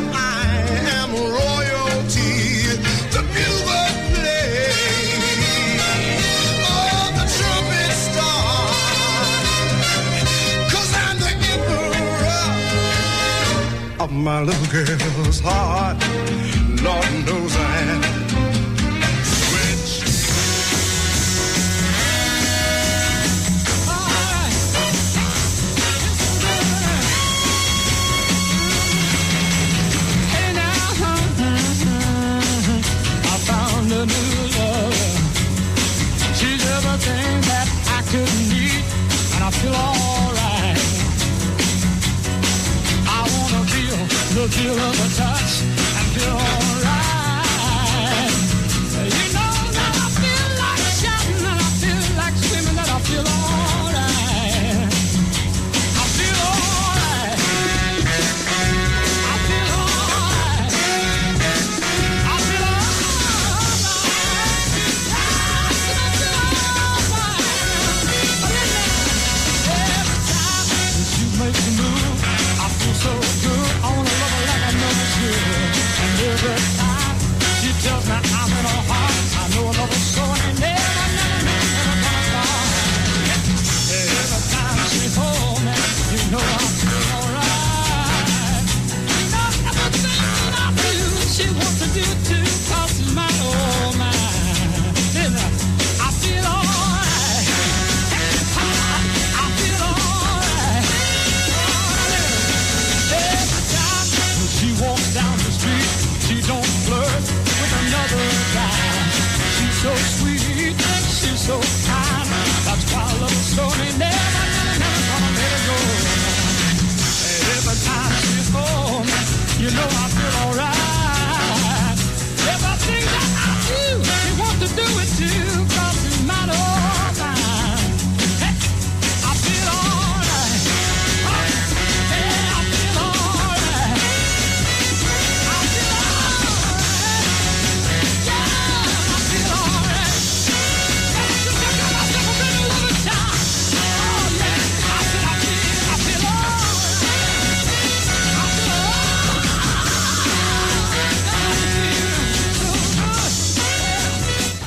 of my little girl's heart. Lord knows I am. Uh, found a new lover. She's everything that I could need, and I feel alright. The thrill of a touch and pure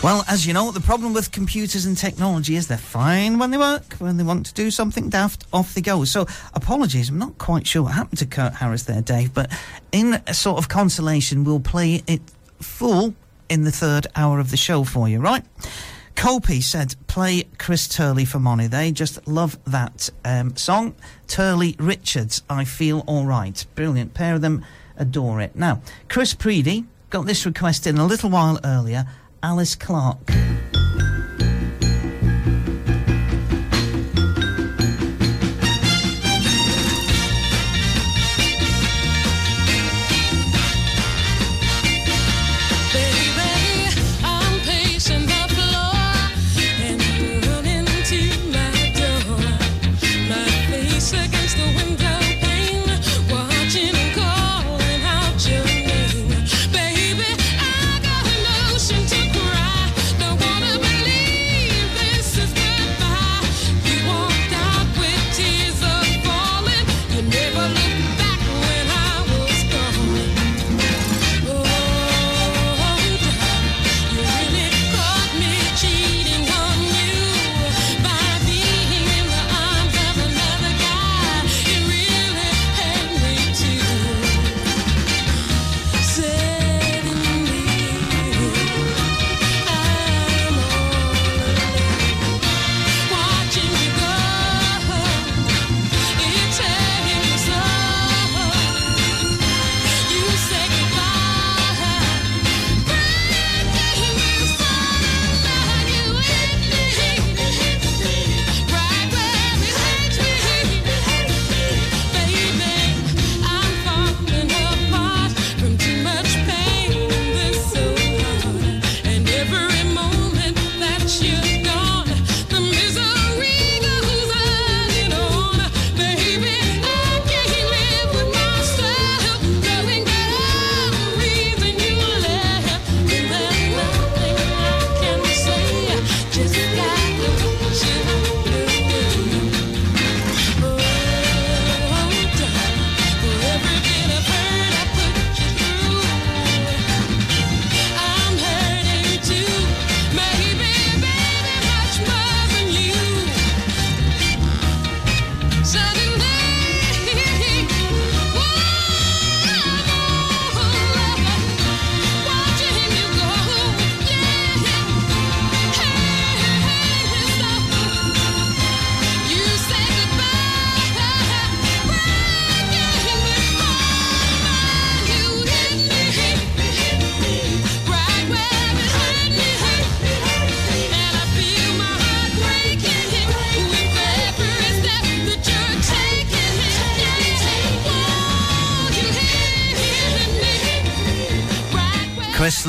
Well, as you know, the problem with computers and technology is they're fine when they work. When they want to do something daft, off they go. So, apologies, I'm not quite sure what happened to Kurt Harris there, Dave, but in a sort of consolation, we'll play it full in the third hour of the show for you, right? Copey said, play Chris Turley for money. They just love that um, song. Turley Richards, I Feel Alright. Brilliant. Pair of them adore it. Now, Chris Preedy got this request in a little while earlier. Alice Clark.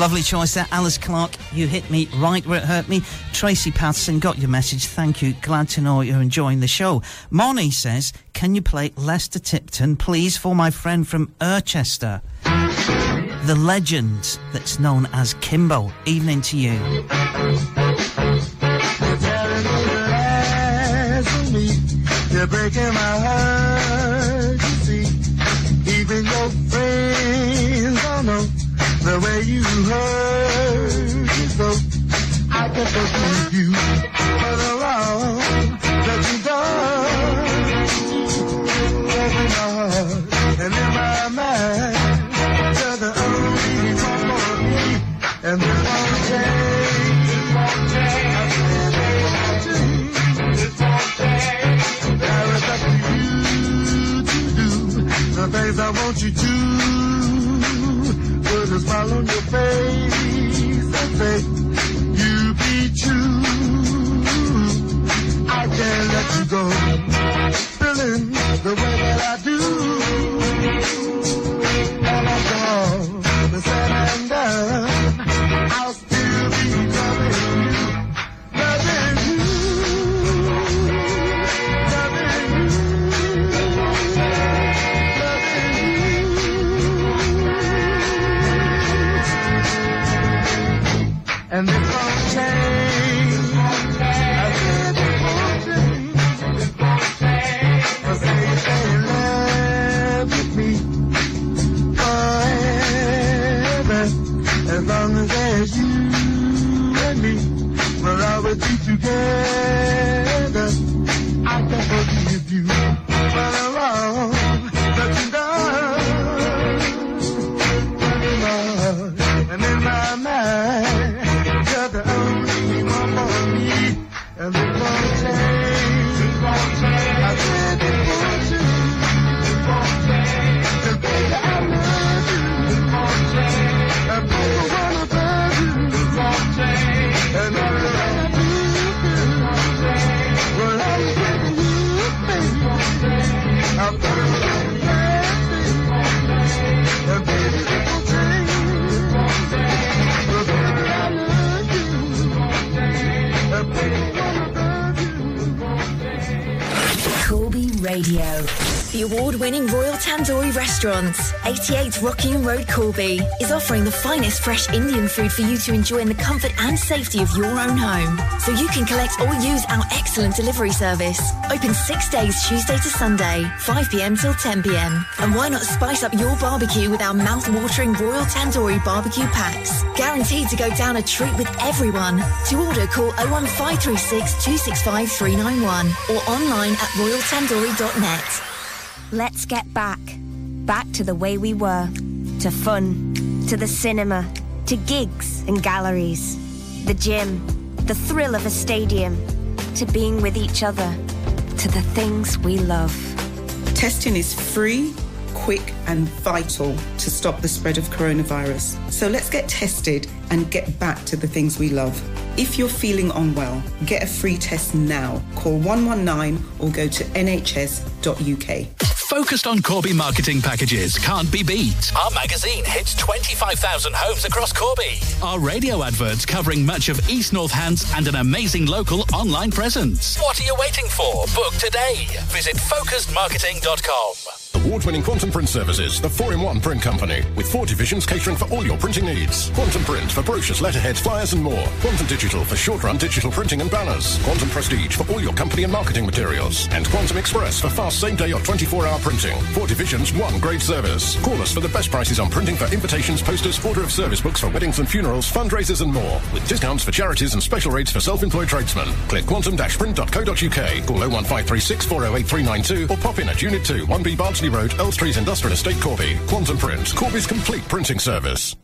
Lovely choice there. Alice Clark, you hit me right where it hurt me. Tracy Patterson, got your message. Thank you. Glad to know you're enjoying the show. Moni says, can you play Lester Tipton, please, for my friend from Irchester? The legend that's known as Kimbo. Evening to you. You're breaking my heart. You me so. I can forgive you face and say, 88 Rockingham Road, Corby, is offering the finest fresh Indian food for you to enjoy in the comfort and safety of your own home. So you can collect or use our excellent delivery service. Open six days, Tuesday to Sunday, 5 p.m. till 10 p.m. And why not spice up your barbecue with our mouth-watering Royal Tandoori barbecue packs? Guaranteed to go down a treat with everyone. To order, call 01536 265 391 or online at royaltandoori.net. Let's get back. Back to the way we were. To fun. To the cinema. To gigs and galleries. The gym. The thrill of a stadium. To being with each other. To the things we love. Testing is free, quick, and vital to stop the spread of coronavirus. So let's get tested and get back to the things we love. If you're feeling unwell, get a free test now. Call 119 or go to nhs.uk. Focused on Corby marketing packages can't be beat. Our magazine hits 25,000 homes across Corby. Our radio adverts covering much of East Northants and an amazing local online presence. What are you waiting for? Book today. Visit focusedmarketing.com. Award-winning Quantum Print Services, the four-in-one print company, with four divisions catering for all your printing needs. Quantum Print for brochures, letterheads, flyers and more. Quantum Digital for short-run digital printing and banners. Quantum Prestige for all your company and marketing materials. And Quantum Express for fast same-day or 24-hour printing. Four divisions, one great service. Call us for the best prices on printing for invitations, posters, order of service books for weddings and funerals, fundraisers and more. With discounts for charities and special rates for self-employed tradesmen. Click quantum-print.co.uk. Call 01536 408 392 or pop in at Unit 2, 1B Barnsley Road, Earlstrees Industrial Estate, Corby. Quantum Print, Corby's complete printing service.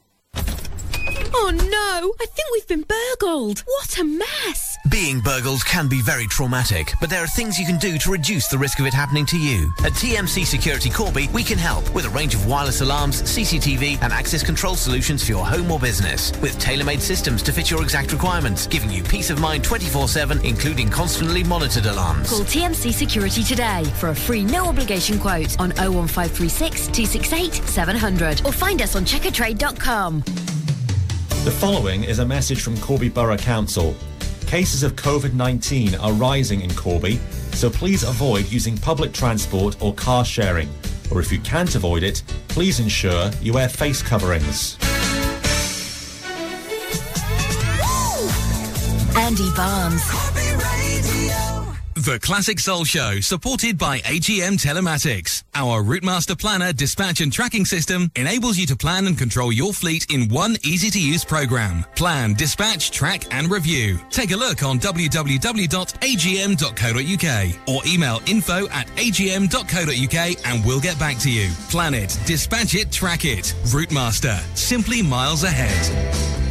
Oh no! I think we've been burgled. What a mess! Being burgled can be very traumatic, but there are things you can do to reduce the risk of it happening to you. At TMC Security Corby, we can help with a range of wireless alarms, CCTV, and access control solutions for your home or business, with tailor-made systems to fit your exact requirements, giving you peace of mind 24/7, including constantly monitored alarms. Call TMC Security today for a free no obligation quote on 01536 268 700 or find us on checkatrade.com. The following is a message from Corby Borough Council. Cases of COVID 19 are rising in Corby, so please avoid using public transport or car sharing. Or if you can't avoid it, please ensure you wear face coverings. Andy Barnes. The Classic Soul Show, supported by AGM Telematics. Our Routemaster Planner dispatch and tracking system enables you to plan and control your fleet in one easy to use program. Plan, dispatch, track, and review. Take a look on www.agm.co.uk or email info at agm.co.uk and we'll get back to you. Plan it, dispatch it, track it. Routemaster, simply miles ahead.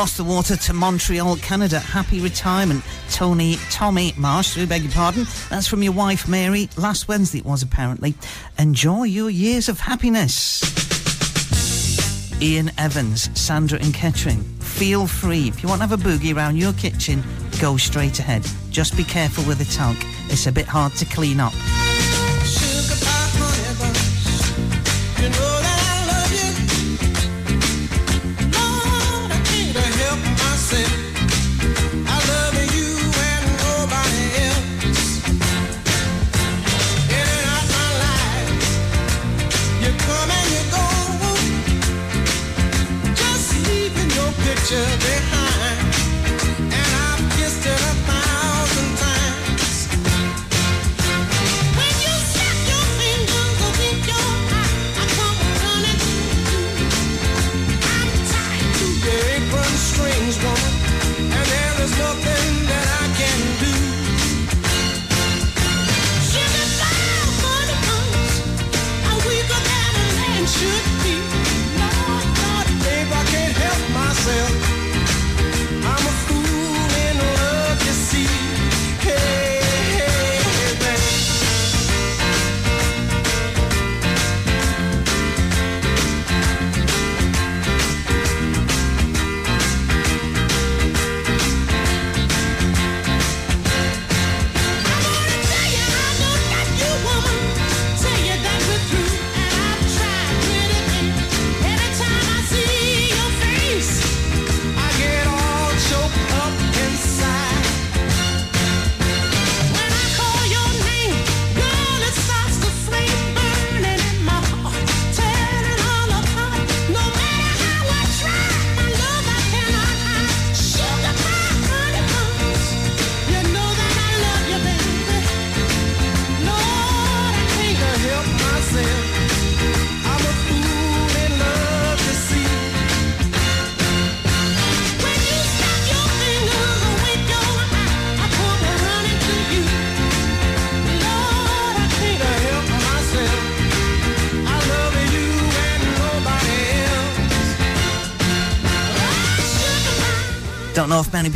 Across the water to Montreal, Canada. Happy retirement, Tony, Tommy Marsh. We beg your pardon. That's from your wife, Mary. Last Wednesday it was, apparently. Enjoy your years of happiness. Ian Evans, Sandra and Kettering. Feel free. If you want to have a boogie around your kitchen, go straight ahead. Just be careful with the talc. It's a bit hard to clean up.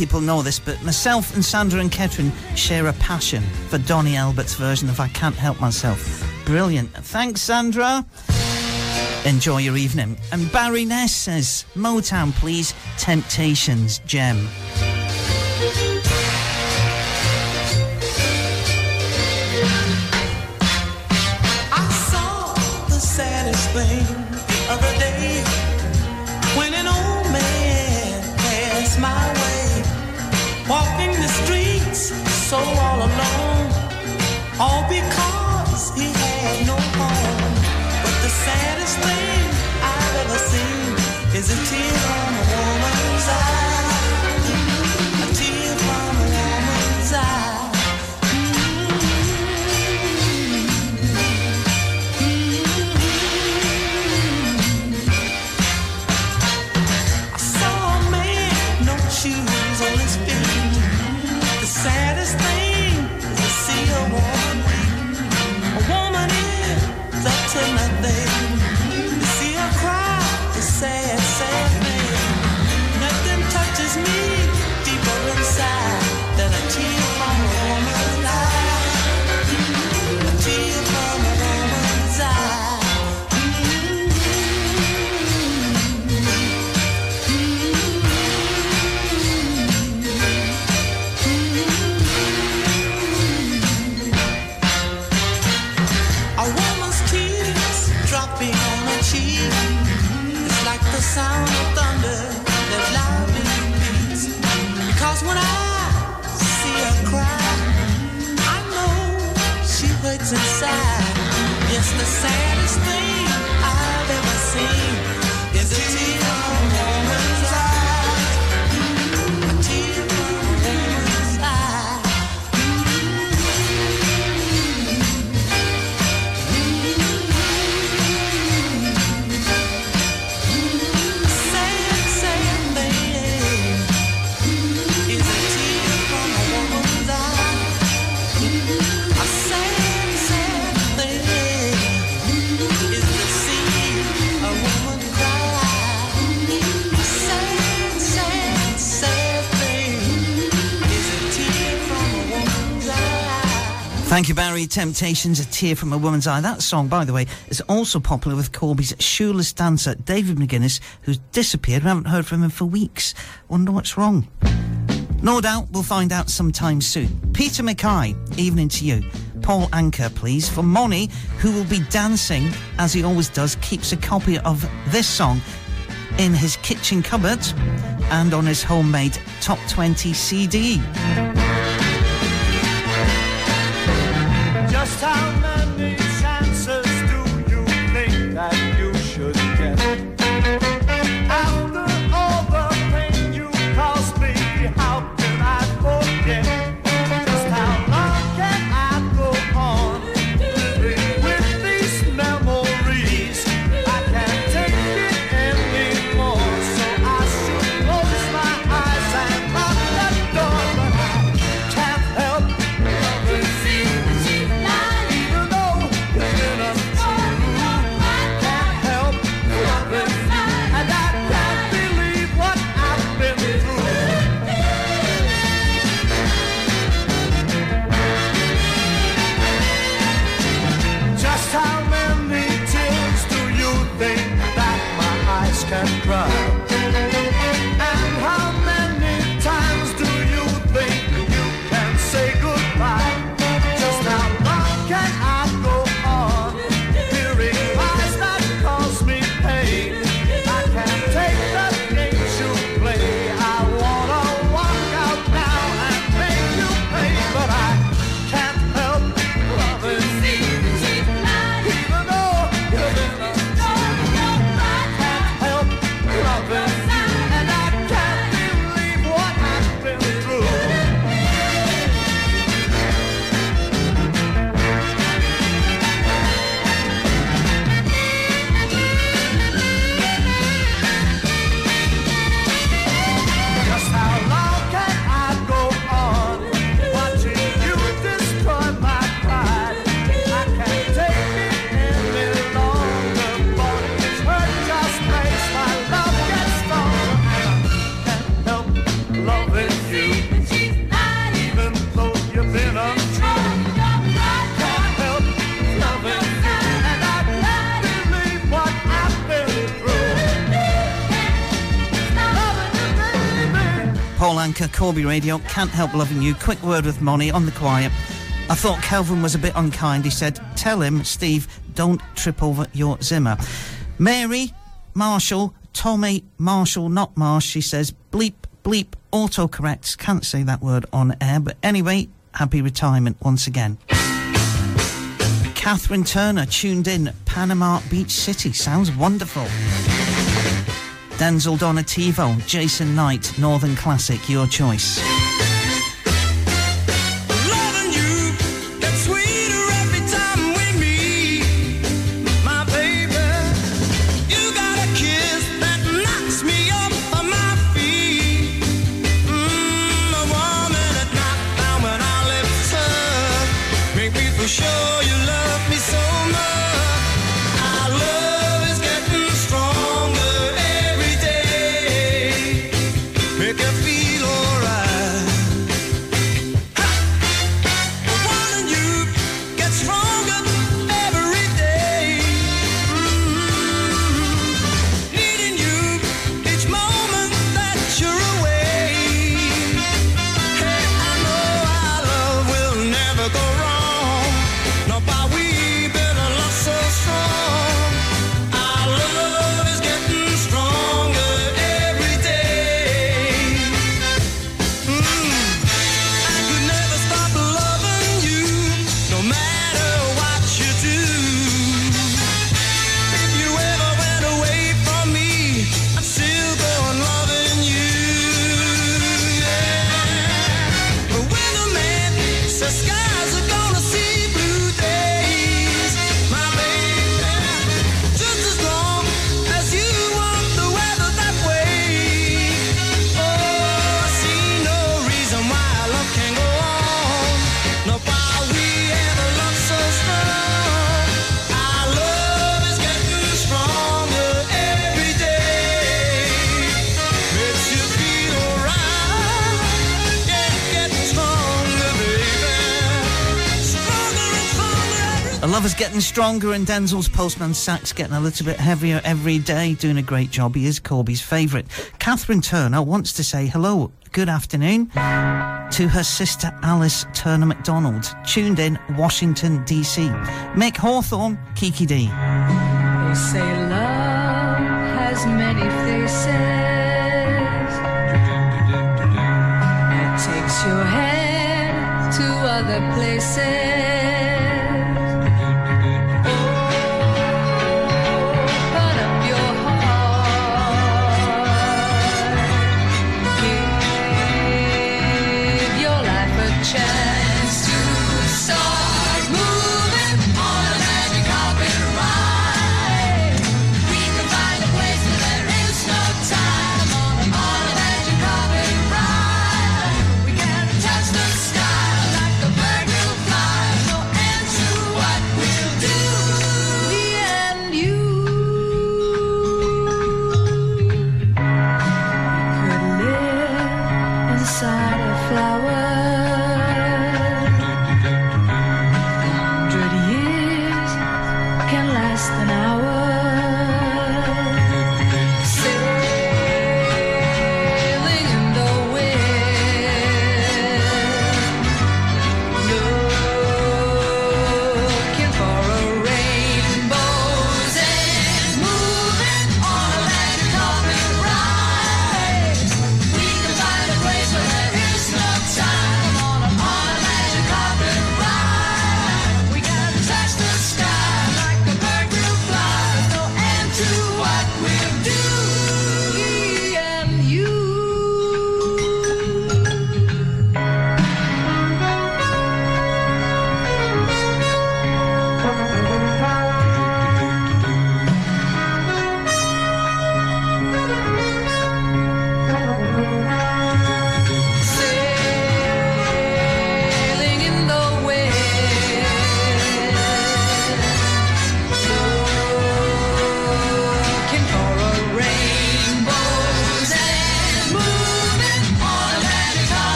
People know this, but myself and Sandra and Kettering share a passion for Donnie Elbert's version of I Can't Help Myself. Brilliant. Thanks, Sandra. Enjoy your evening. And Barry Ness says, Motown, please. Temptations, Gem. The thing the other day when an old man passed my so all alone, all because he had no home. But the saddest thing I've ever seen is a tear from a woman's eye, Thank you, Barry. Temptations, A Tear from a Woman's Eye. That song, by the way, is also popular with Corby's shoeless dancer, David McGuinness, who's disappeared. We haven't heard from him for weeks. Wonder what's wrong. No doubt we'll find out sometime soon. Peter Mackay, evening to you. Paul Anka, please, for Moni, who will be dancing, as he always does, keeps a copy of this song in his kitchen cupboard and on his homemade Top 20 CD. Corby Radio. Can't help loving you. Quick word with Moni on the quiet. I thought Calvin was a bit unkind. He said, Tell him, Steve, don't trip over your Zimmer. Mary Marshall, Tommy Marshall, not Marsh, she says, bleep, bleep, autocorrects. Can't say that word on air, but anyway, happy retirement once again. Catherine Turner tuned in, Panama Beach City. Sounds wonderful. Denzel Donativo, Jason Knight, Northern Classic, your choice. Love is getting stronger, and Denzel's postman sack's getting a little bit heavier every day. Doing a great job. He is Corby's favourite. Catherine Turner wants to say hello, good afternoon, to her sister Alice Turner McDonald, tuned in Washington, D.C. Mick Hawthorne, Kiki Dee. They say love has many faces. It takes your head to other places.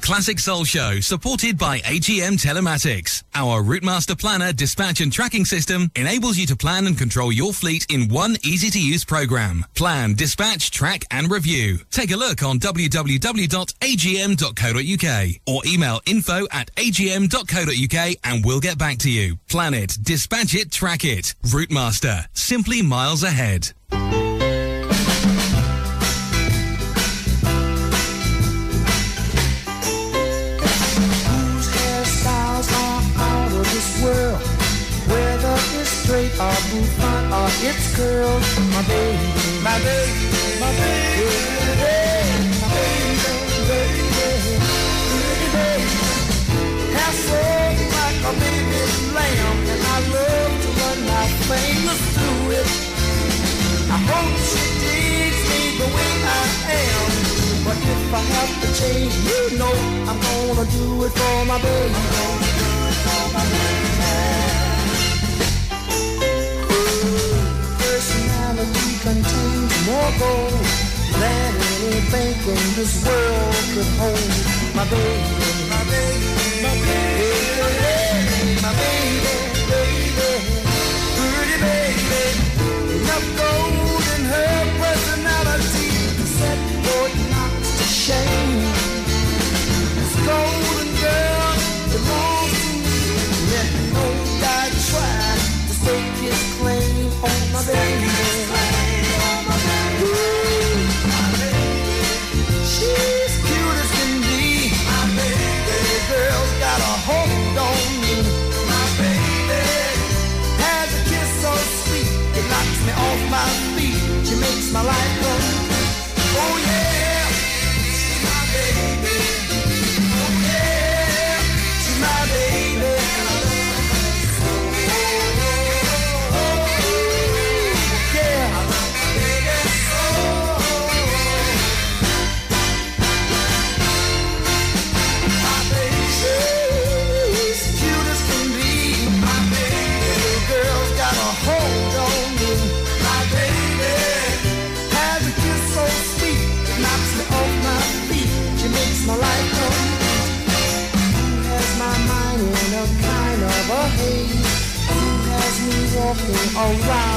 Classic Soul Show, supported by AGM Telematics. Our Routemaster Planner dispatch and tracking system enables you to plan and control your fleet in one easy-to-use program. Plan, dispatch, track and review. Take a look on www.agm.co.uk or email info at agm.co.uk and we'll get back to you. Plan it, dispatch it, track it. Routemaster, simply miles ahead. Bouffant it's curls, my baby, my baby, my baby, my baby, baby, baby. Like a baby lamb, and I love to run my fingers through it. I hope she the way I am. But if I have to change, you know I'm gonna do it for my baby. Personality contains more gold than anything in this world could hold. My baby, my baby, my baby, my baby, baby, pretty baby. Enough gold in her personality to set Fort Knox to shame. This golden girl belongs to me. Let no guy try to stake his claim on my baby. My life come. Walking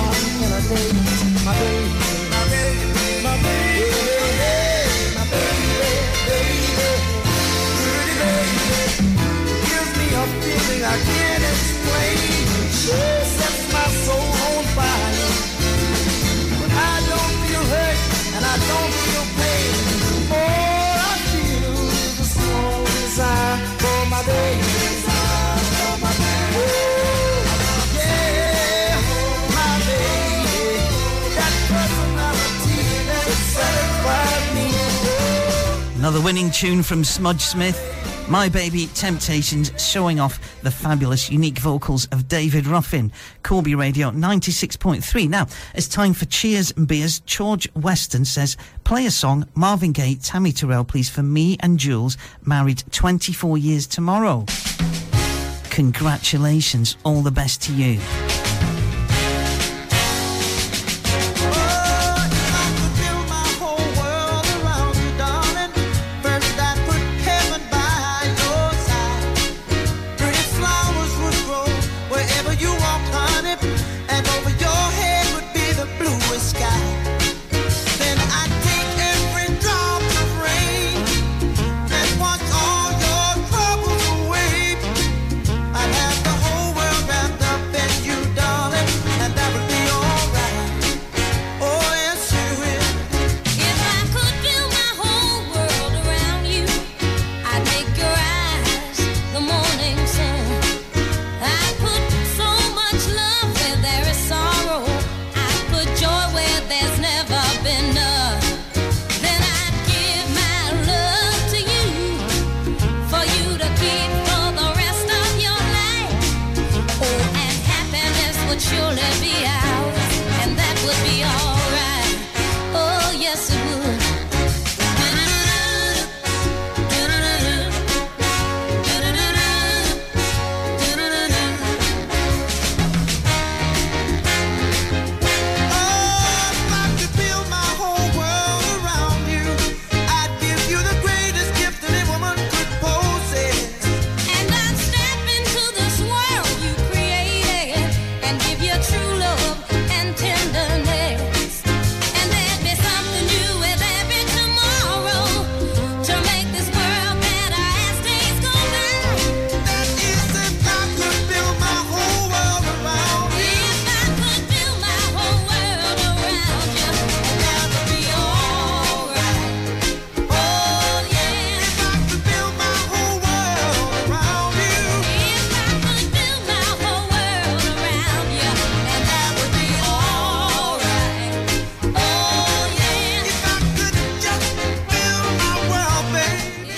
Another winning tune from Smudge Smith. My Baby Temptations showing off the fabulous unique vocals of David Ruffin. Corby Radio 96.3. Now, it's time for Cheers and Beers. George Weston says, play a song, Marvin Gaye, Tammy Terrell, please, for me and Jules, married 24 years tomorrow. Congratulations. All the best to you.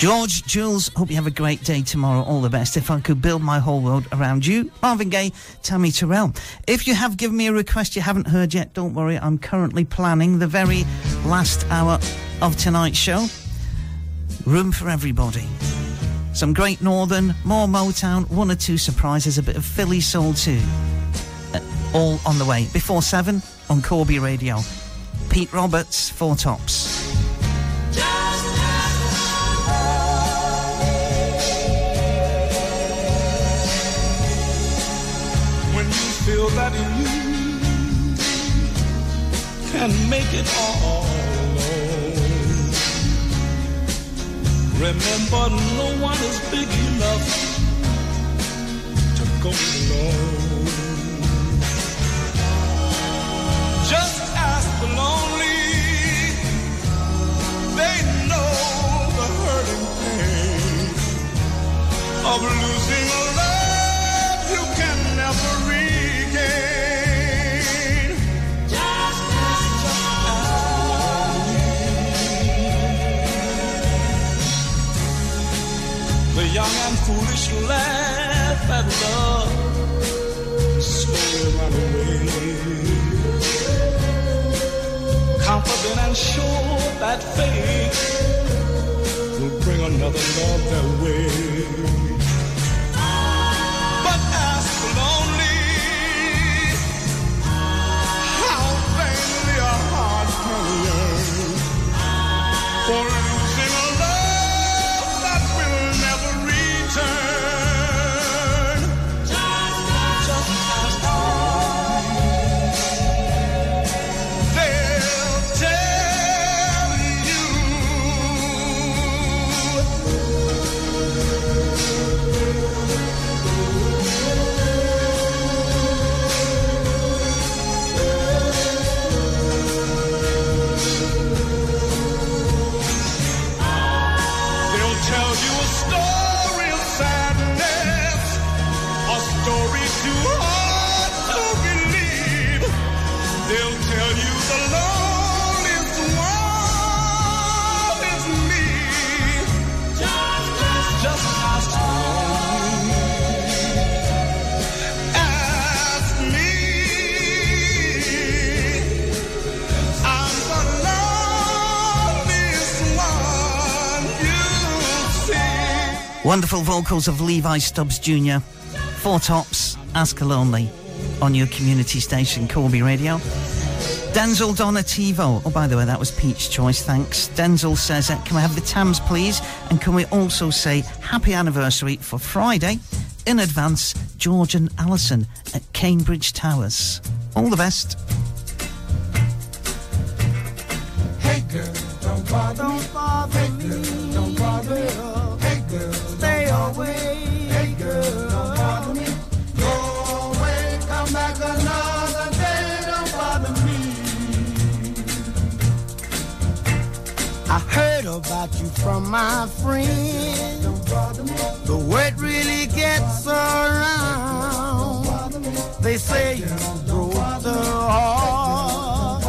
George, Jules, hope you have a great day tomorrow. All the best. If I could build my whole world around you, Marvin Gaye, Tammy Terrell. If you have given me a request you haven't heard yet, don't worry. I'm currently planning the very last hour of tonight's show. Room for everybody. Some great Northern, more Motown, one or two surprises, a bit of Philly soul too. Uh, all on the way. Before seven on Corby Radio. Pete Roberts, Four Tops. Feel that you can make it all alone. Remember, no one is big enough to go alone. Just ask the lonely, they know the hurting pain of losing a love you can never The young and foolish laugh at love, slowly run away. Confident and sure that fate will bring another love their way. Wonderful vocals of Levi Stubbs Jr. Four Tops, Ask Lonely on your community station, Corby Radio. Denzel Donativo. Oh, by the way, that was Pete's choice. Thanks. Denzel says, uh, Can I have the Tams, please? And can we also say happy anniversary for Friday in advance, George and Alison at Cambridge Towers? All the best. Hey girl, don't bother, don't bother about you from my friend. Don't bother me. The word really gets around. They say you broke the heart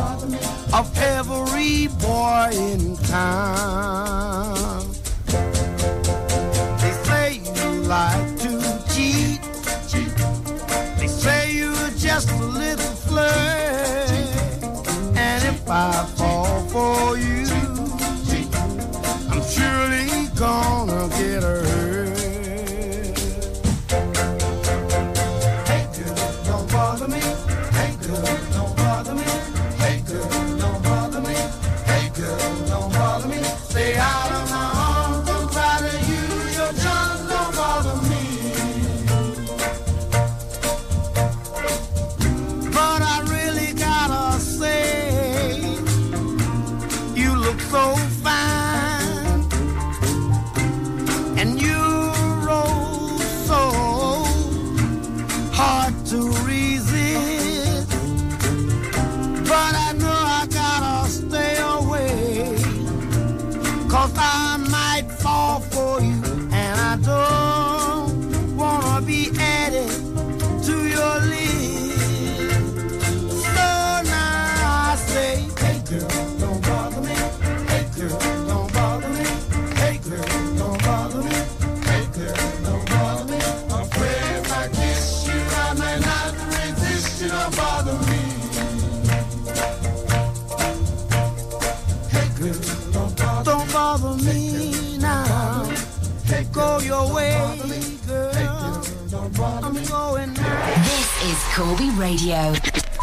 of every boy in town. Like to cheat. Cheat. They say you're just a little flirt. And if I This is Corby Radio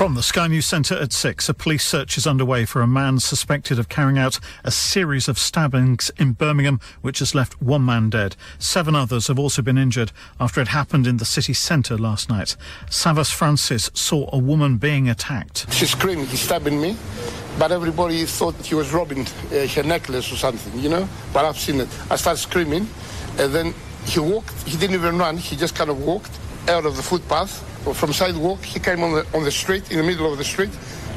From the Sky News Centre at 6, a police search is underway for a man suspected of carrying out a series of stabbings in Birmingham, which has left one man dead. Seven others have also been injured after it happened in the city centre last night. Savas Francis saw a woman being attacked. She screamed, he's stabbing me. But everybody thought he was robbing uh, her necklace or something, you know? But I've seen it. I started screaming, and then he walked. He didn't even run. He just kind of walked out of the footpath. From sidewalk, he came on the, on the street, in the middle of the street,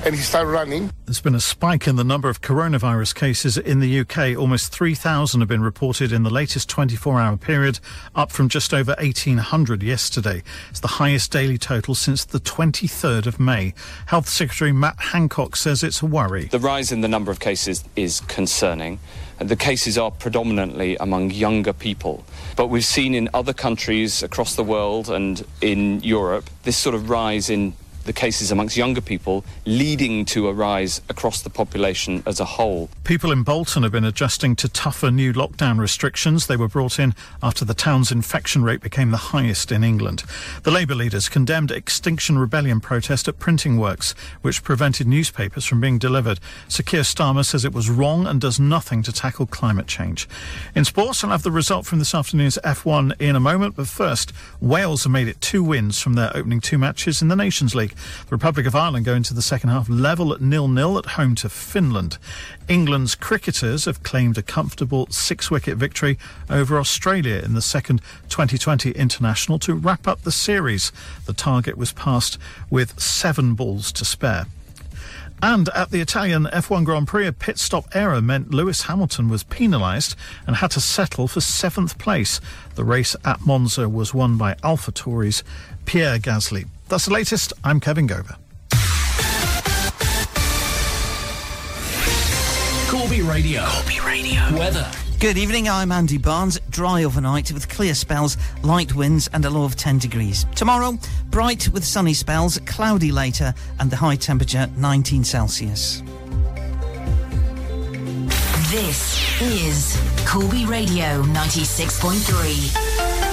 and he started running. There's been a spike in the number of coronavirus cases in the UK. Almost 3,000 have been reported in the latest 24 hour period, up from just over 1,800 yesterday. It's the highest daily total since the 23rd of May. Health Secretary Matt Hancock says it's a worry. The rise in the number of cases is concerning. The cases are predominantly among younger people. But we've seen in other countries across the world and in Europe this sort of rise in the cases amongst younger people leading to a rise across the population as a whole. People in Bolton have been adjusting to tougher new lockdown restrictions. They were brought in after the town's infection rate became the highest in England. The Labour leaders condemned Extinction Rebellion protest at printing works, which prevented newspapers from being delivered. Sir Keir Starmer says it was wrong and does nothing to tackle climate change. In sports, I'll have the result from this afternoon's F1 in a moment, but first, Wales have made it two wins from their opening two matches in the Nations League. The Republic of Ireland go into the second half level at nil-nil at home to Finland. England's cricketers have claimed a comfortable six-wicket victory over Australia in the second 2020 international to wrap up the series. The target was passed with seven balls to spare. And at the Italian F1 Grand Prix, a pit stop error meant Lewis Hamilton was penalised and had to settle for seventh place. The race at Monza was won by AlphaTauri's Pierre Gasly. That's the latest. I'm Kevin Gover. Corby Radio. Corby Radio. Weather. Good evening, I'm Andy Barnes. Dry overnight with clear spells, light winds, and a low of 10 degrees. Tomorrow, bright with sunny spells, cloudy later, and the high temperature 19 Celsius. This is Corby Radio 96.3.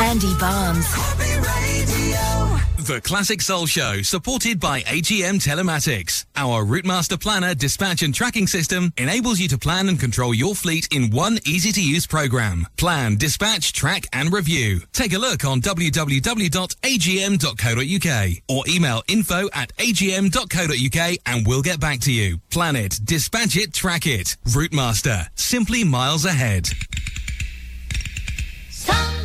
Andy Barnes. The Classic Soul Show, supported by AGM Telematics. Our Routemaster Planner dispatch and tracking system enables you to plan and control your fleet in one easy to use program. Plan, dispatch, track, and review. Take a look on www.agm.co.uk or email info at agm.co.uk and we'll get back to you. Plan it, dispatch it, track it. Routemaster, simply miles ahead. Some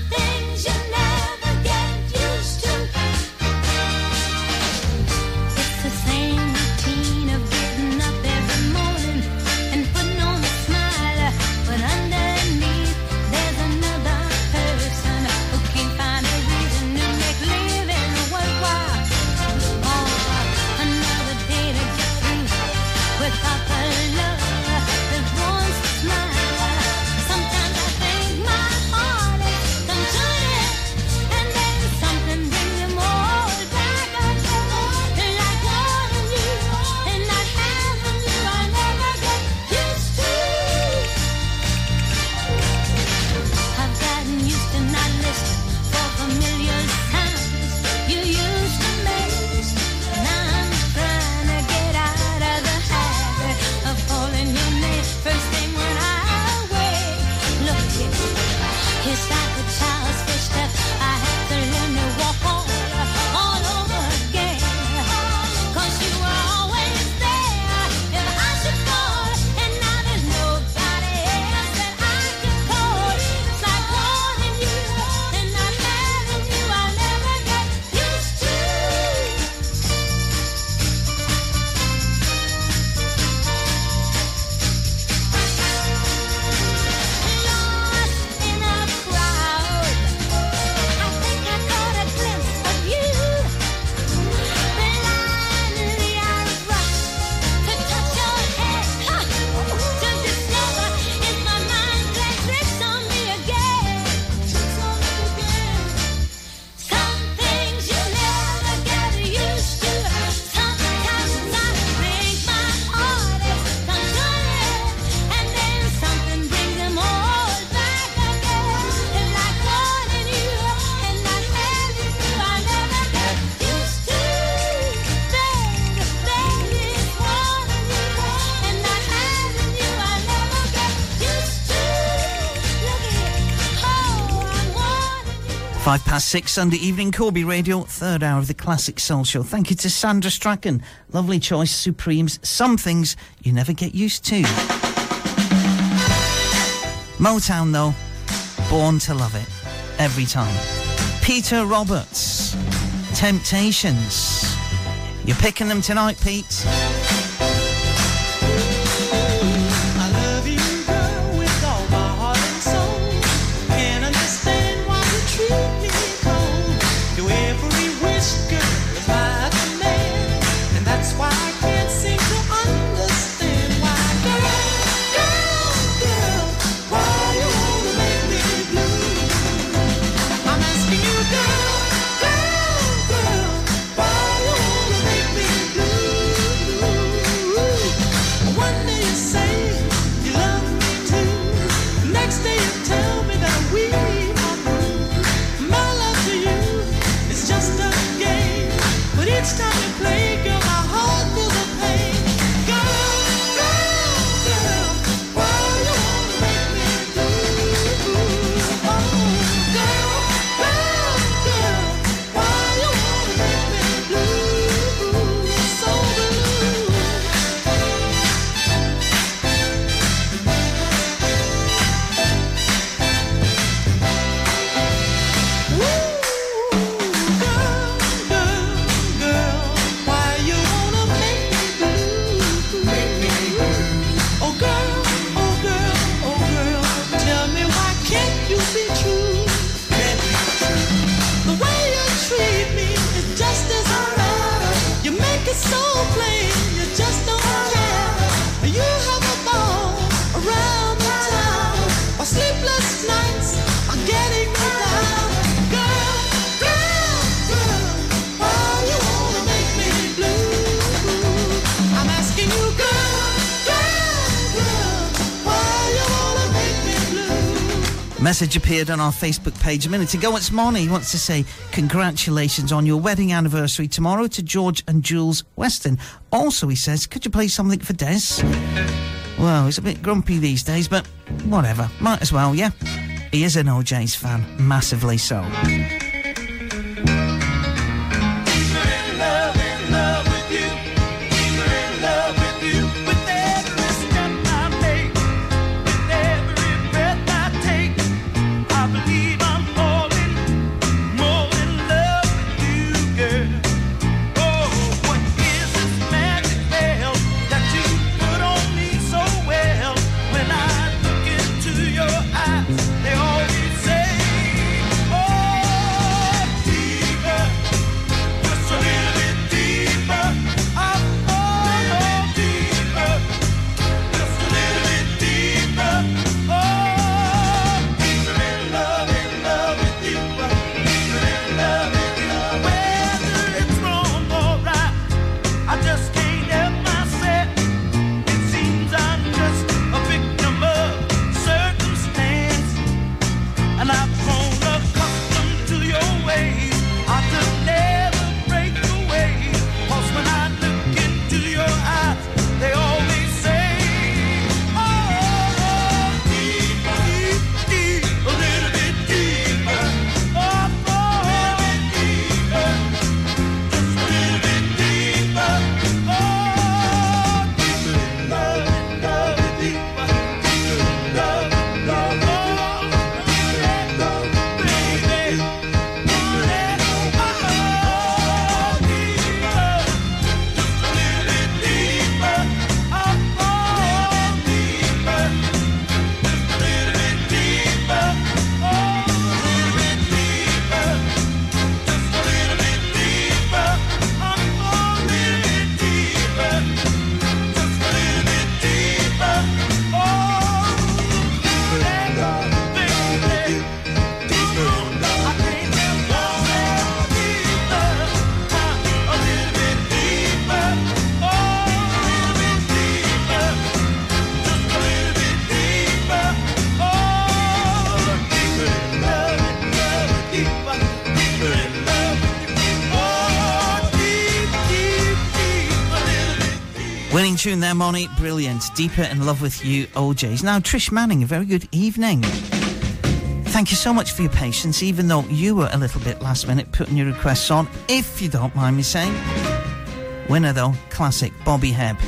Classic Sunday Evening Corby Radio, third hour of the Classic Soul Show. Thank you to Sandra Strachan. Lovely choice, Supremes. Some things you never get used to. Motown, though, born to love it every time. Peter Roberts, Temptations. You're picking them tonight, Pete. message appeared on our Facebook page a minute ago. It's Marnie. He wants to say congratulations on your wedding anniversary tomorrow to George and Jules Weston. Also, he says, could you play something for Des? Well, he's a bit grumpy these days, but whatever. Might as well, yeah? He is an O'Jays fan, massively so. tune there, Moni. Brilliant. Deeper in love with you, O'Jays. Now, Trish Manning, a very good evening. Thank you so much for your patience, even though you were a little bit last minute putting your requests on, if you don't mind me saying. Winner, though, classic Bobby Hebb.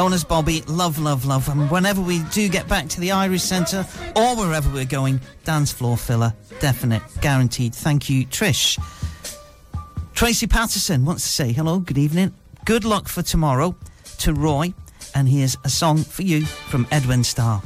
Honest Bobby, love, love, love. And whenever we do get back to the Irish Centre or wherever we're going, dance floor filler, definite, guaranteed. Thank you, Trish. Tracy Patterson wants to say hello, good evening, good luck for tomorrow to Roy, and here's a song for you from Edwin Starr.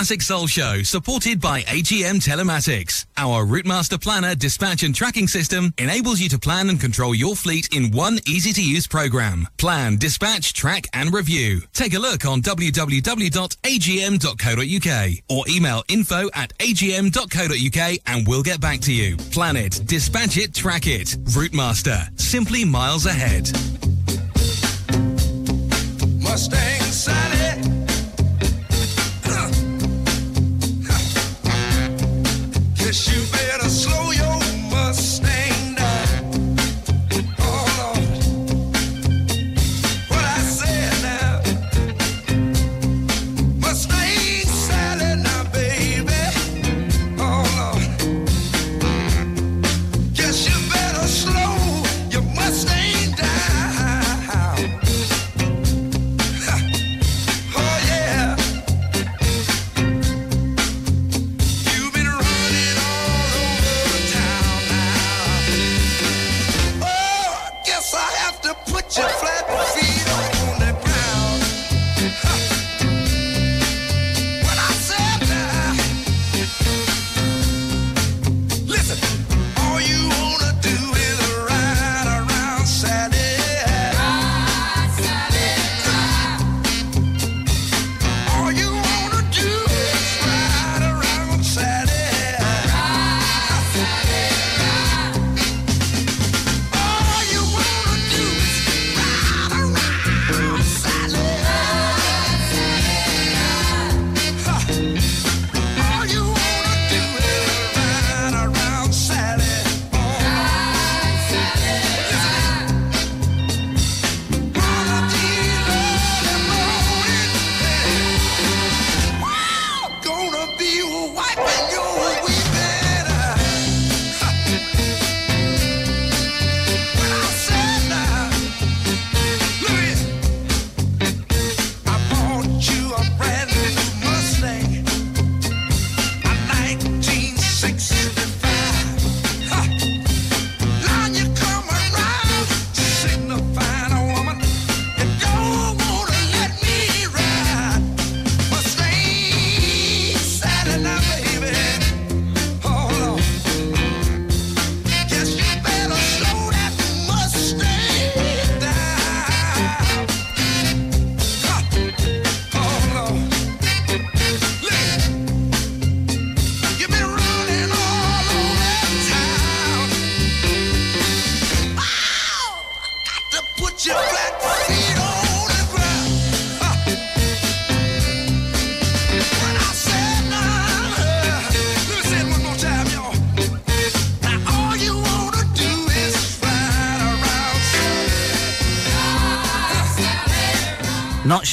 Classic Soul Show, supported by AGM Telematics. Our Routemaster Planner dispatch and tracking system enables you to plan and control your fleet in one easy to use program. Plan, dispatch, track, and review. Take a look on www.agm.co.uk or email info at agm.co.uk and we'll get back to you. Plan it, dispatch it, track it. Routemaster, simply miles ahead. Mustang.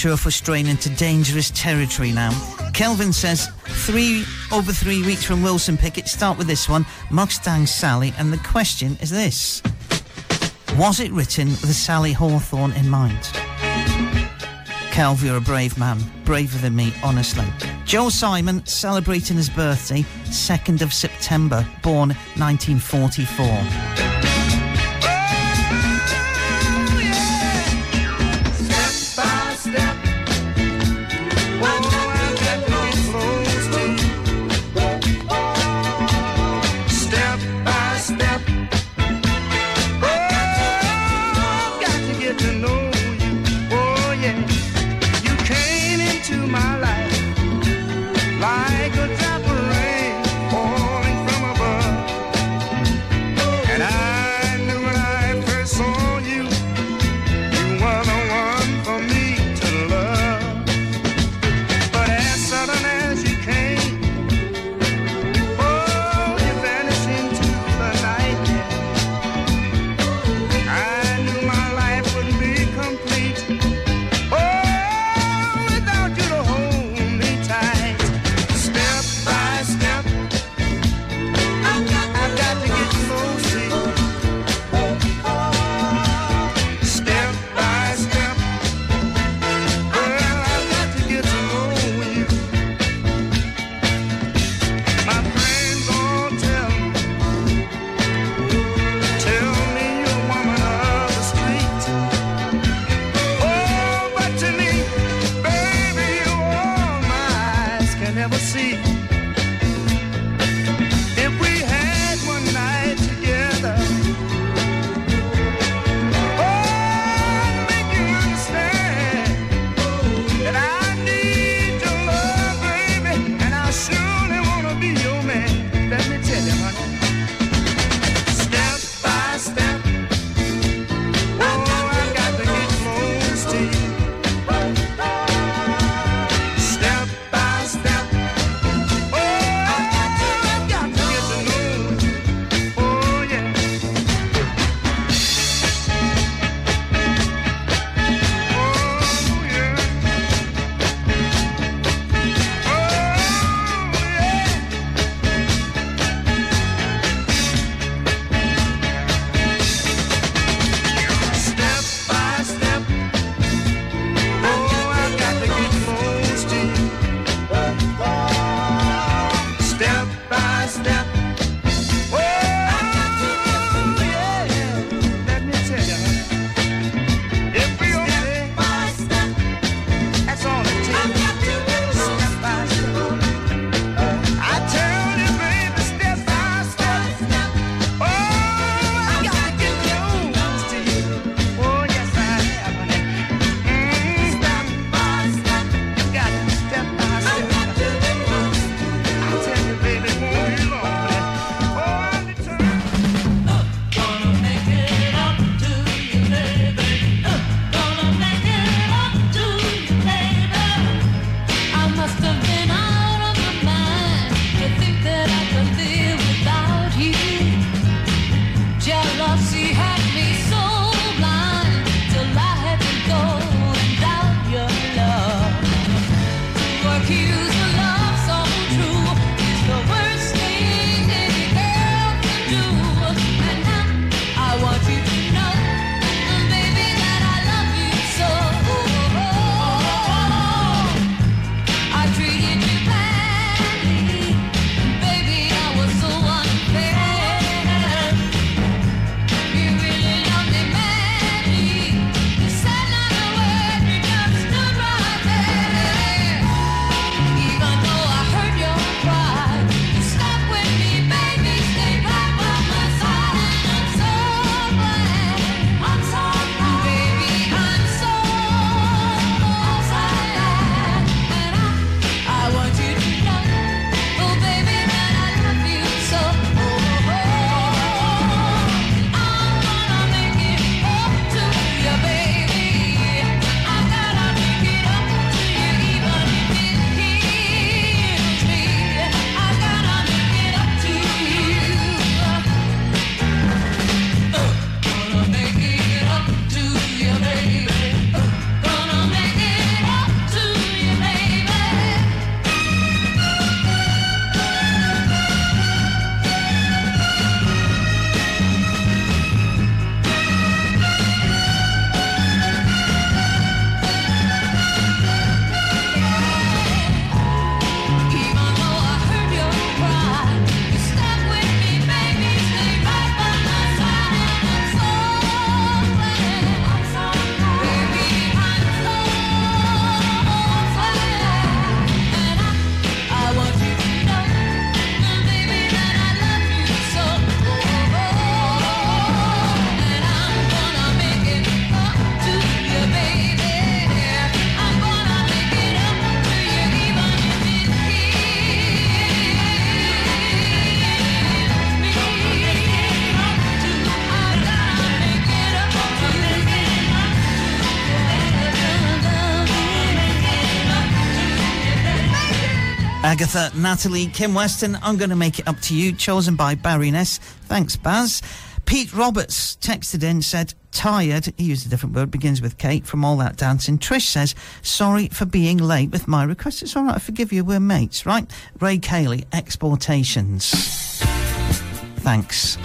We're straying into dangerous territory now. Kelvin says, three over three weeks from Wilson Pickett. Start with this one Mustang Sally. And the question is this Was it written with Sally Hawthorne in mind? Kelv, you're a brave man. Braver than me, honestly. Joe Simon celebrating his birthday, 2nd of September, born 1944. Agatha, Natalie, Kim Weston. I'm going to make it up to you. Chosen by Barry Ness. Thanks, Baz. Pete Roberts texted in, said, tired, he used a different word, begins with Kate, from all that dancing. Trish says, sorry for being late with my request. It's all right, I forgive you, we're mates, right? Ray Cayley, exportations. Thanks.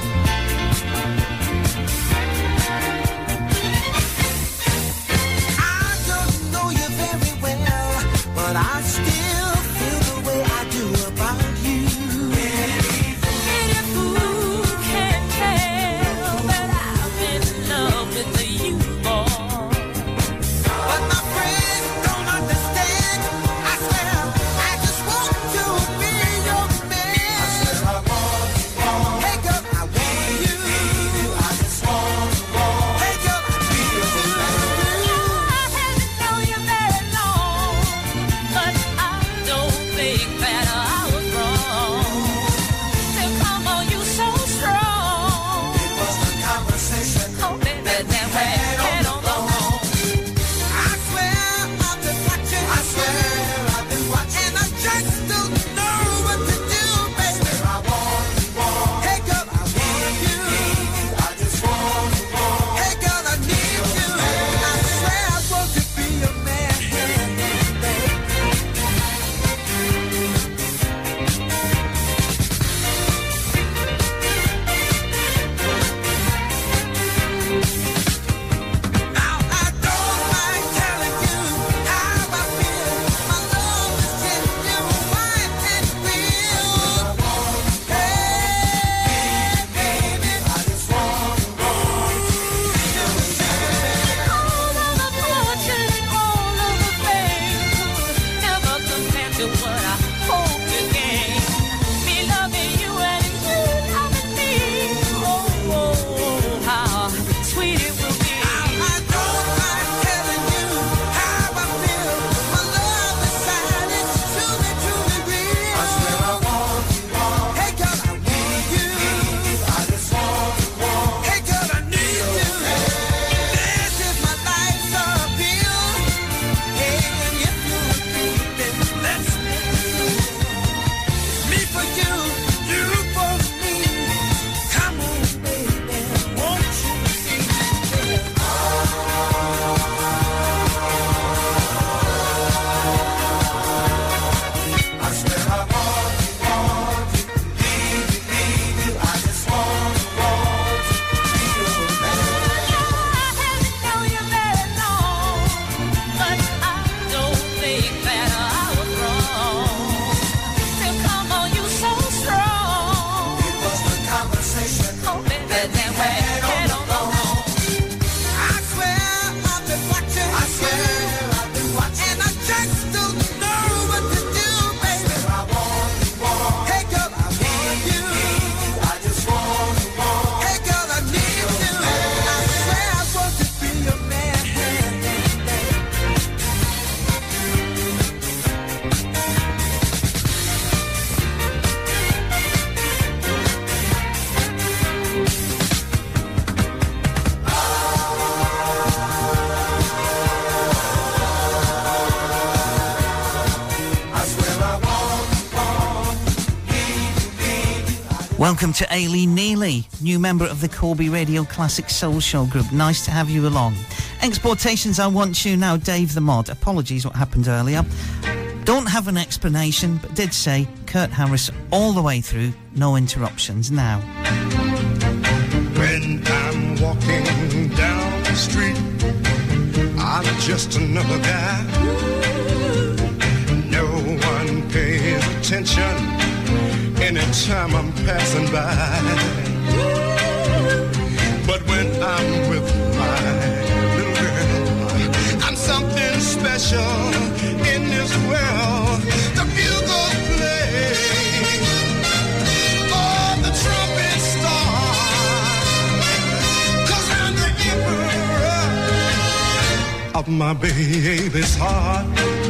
Welcome to Aileen Neely, new member of the Corby Radio Classic Soul Show group. Nice to have you along. Exportations, I want you now, Dave the Mod. Apologies what happened earlier. Don't have an explanation, but did say Kurt Harris all the way through, no interruptions now. When I'm walking down the street, I'm just another guy. No one pays attention anytime I'm passing by. But when I'm with my little girl, I'm something special in this world. The the trumpet I'm the emperor of my baby's heart.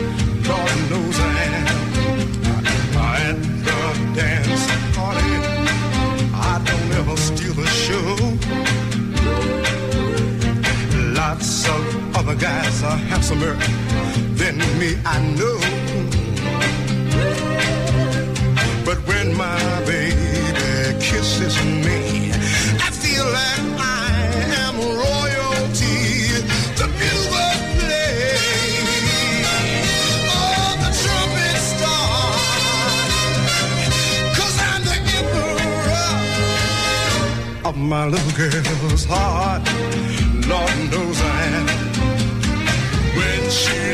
Other guys are handsomer than me, I know. But when my baby kisses me, I feel like I am royalty. The bugle play, oh, the trumpet start. Cause I'm the emperor of my little girl's heart. Lord knows I am.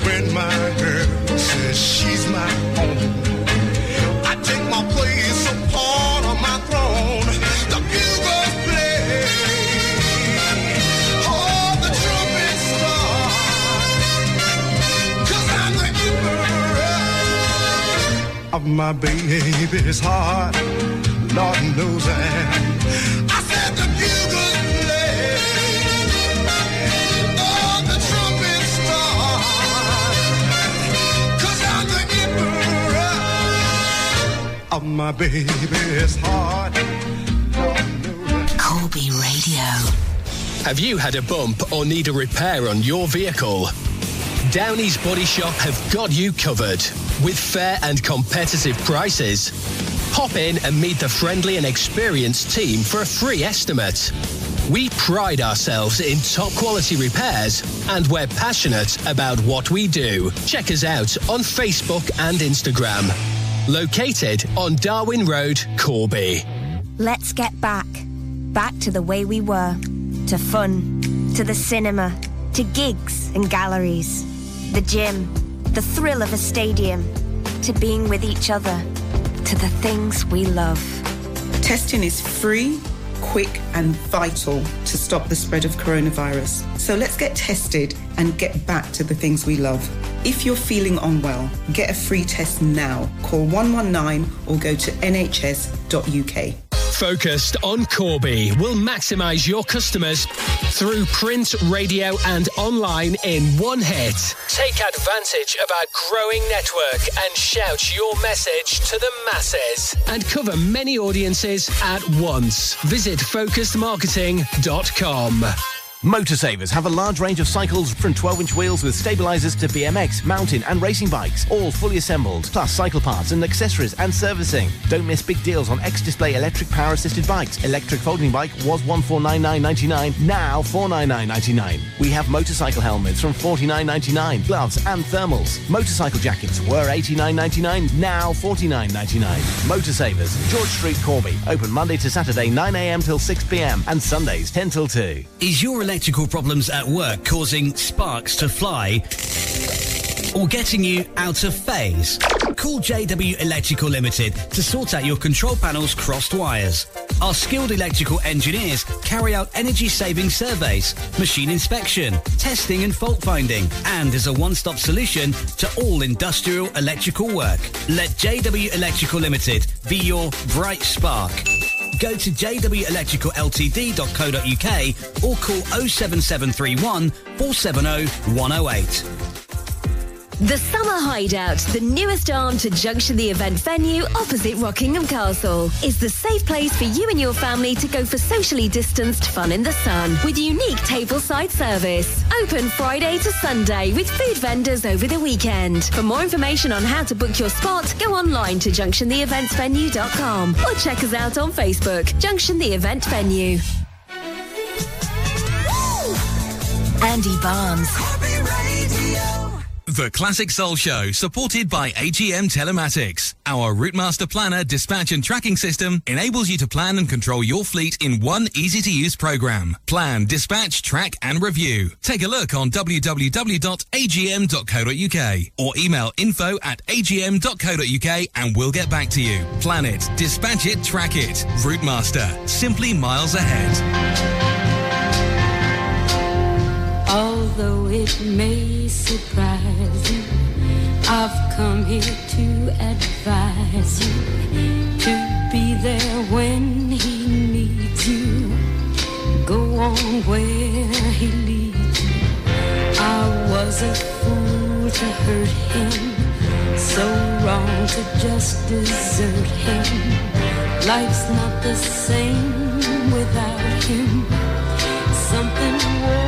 When my girl says she's my own, I take my place upon my throne. The bugles play. Oh, the I'm the of my baby's heart. Lord knows I am. Of my baby's heart. Corby Radio. Have you had a bump or need a repair on your vehicle? Downey's Body Shop have got you covered with fair and competitive prices. Pop in and meet the friendly and experienced team for a free estimate. We pride ourselves in top quality repairs and we're passionate about what we do. Check us out on Facebook and Instagram. Located on Darwin Road, Corby. Let's get back. Back to the way we were. To fun. To the cinema. To gigs and galleries. The gym. The thrill of a stadium. To being with each other. To the things we love. Testing is free, quick, and vital to stop the spread of coronavirus. So let's get tested and get back to the things we love. If you're feeling unwell, get a free test now. Call 119 or go to nhs.uk. Focused on Corby will maximise your customers through print, radio, and online in one hit. Take advantage of our growing network and shout your message to the masses and cover many audiences at once. Visit focusedmarketing.com. Motorsavers have a large range of cycles from 12 inch wheels with stabilizers to BMX, mountain, and racing bikes, all fully assembled, plus cycle parts and accessories and servicing. Don't miss big deals on X Display electric power assisted bikes. Electric folding bike was 1499.99, now 499.99. We have motorcycle helmets from 49.99, gloves and thermals. Motorcycle jackets were 89.99, now 49.99. Motorsavers, George Street, Corby, open Monday to Saturday 9am till 6pm and Sundays 10 till 2. Is your electrical problems at work causing sparks to fly? or getting you out of phase? Call JW Electrical Limited to sort out your control panel's crossed wires. Our skilled electrical engineers carry out energy saving surveys, machine inspection, testing and fault finding, and is a one-stop solution to all industrial electrical work. Let JW Electrical Limited be your bright spark. Go to jwelectricalltd.co.uk or call 07731 470 108. The Summer Hideout, the newest arm to Junction the event venue opposite Rockingham Castle, is the safe place for you and your family to go for socially distanced fun in the sun with unique tableside service. Open Friday to Sunday with food vendors over the weekend. For more information on how to book your spot, go online to junctiontheeventsvenue.com or check us out on Facebook, Junction the Event Venue. Andy Barnes. The Classic Soul Show, supported by AGM Telematics. Our Routemaster Planner dispatch and tracking system enables you to plan and control your fleet in one easy-to-use program. Plan, dispatch, track and review. Take a look on www.agm.co.uk or email info at agm.co.uk and we'll get back to you. Plan it, dispatch it, track it. Routemaster, simply miles ahead. Although it may surprise you, I've come here to advise you to be there when he needs you. Go on where he leads you. I was a fool to hurt him, so wrong to just desert him. Life's not the same without him. Something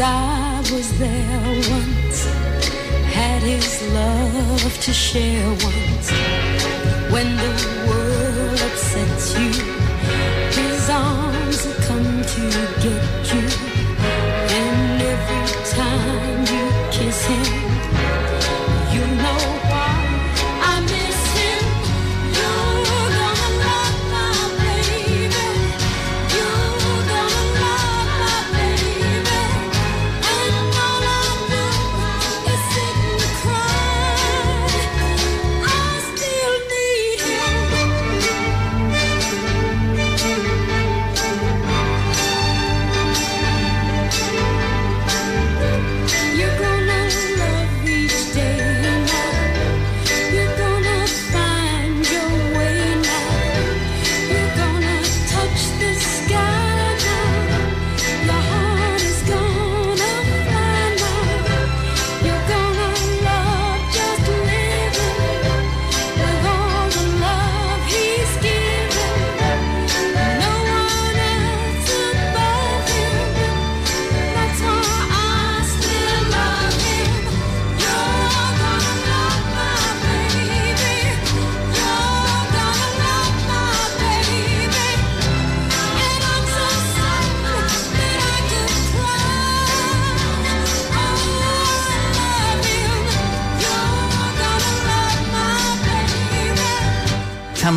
I was there once, had his love to share once. When the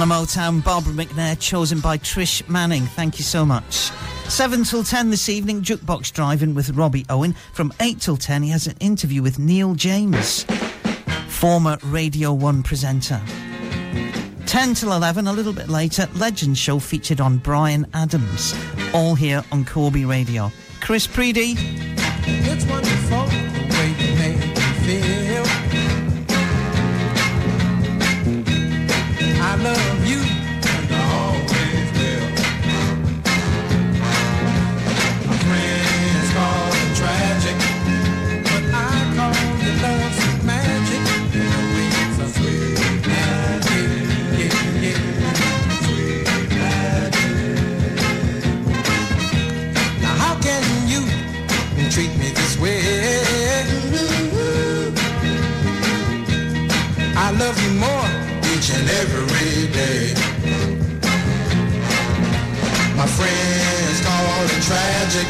Tamla Motown, Barbara McNair, chosen by Trish Manning. Thank you so much. 7 till 10 this evening, Jukebox Driving with Robbie Owen. From 8 till 10, he has an interview with Neil James, former Radio 1 presenter. 10 till 11, a little bit later, Legend Show featured on Bryan Adams. All here on Corby Radio. Chris Preedy. It's wonderful tragic.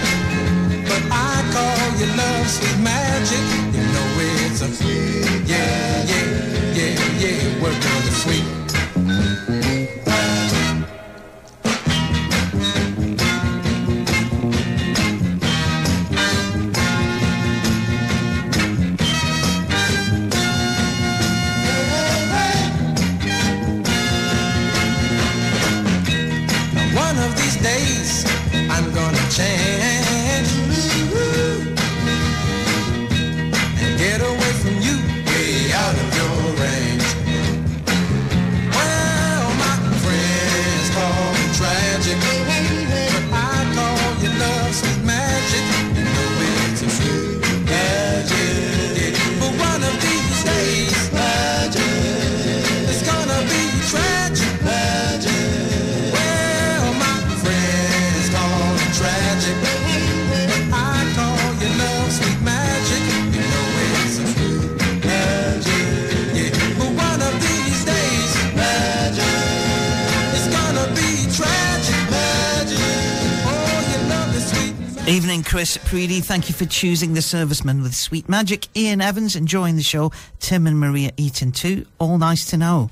But I call your love sweet magic. You know it's a yeah, yeah, yeah, yeah, work on the sweet. Evening, Chris Preedy. Thank you for choosing The Serviceman with Sweet Magic. Ian Evans enjoying the show. Tim and Maria Eaton too. All nice to know.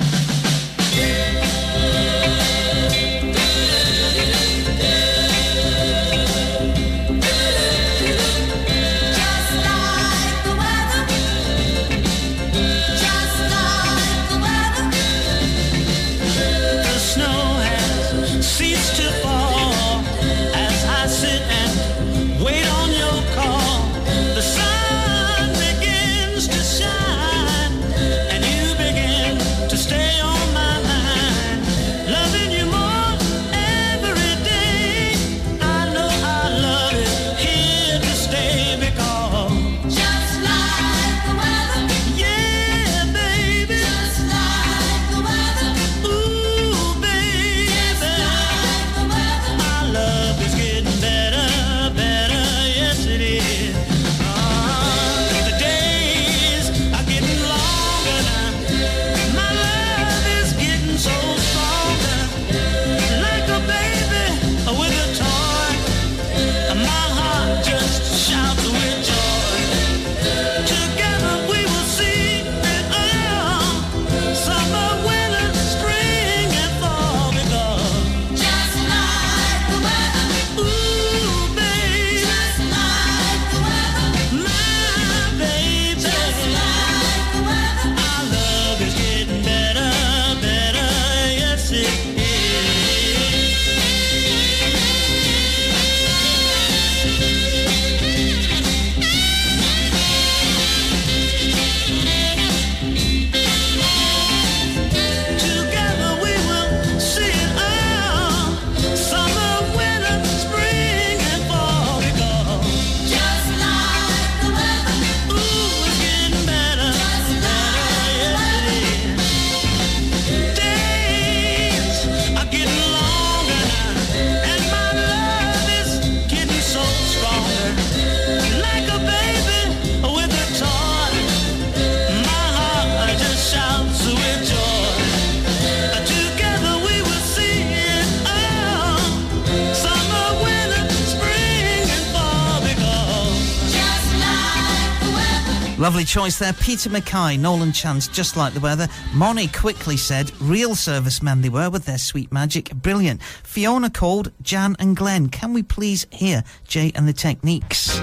there. Peter Mackay, Nolan Chance, just like the weather. Moni quickly said, real servicemen they were with their sweet magic. Brilliant. Fiona called, Jan and Glenn. Can we please hear Jay and the Techniques?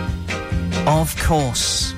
Of course.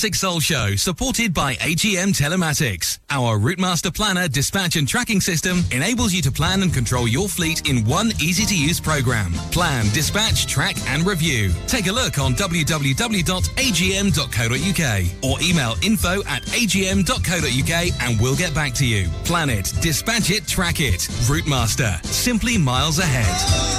Classic Soul Show, supported by AGM Telematics. Our Routemaster Planner dispatch and tracking system enables you to plan and control your fleet in one easy to use program. Plan, dispatch, track, and review. Take a look on www.agm.co.uk or email info at agm.co.uk and we'll get back to you. Plan it, dispatch it, track it. Routemaster, simply miles ahead.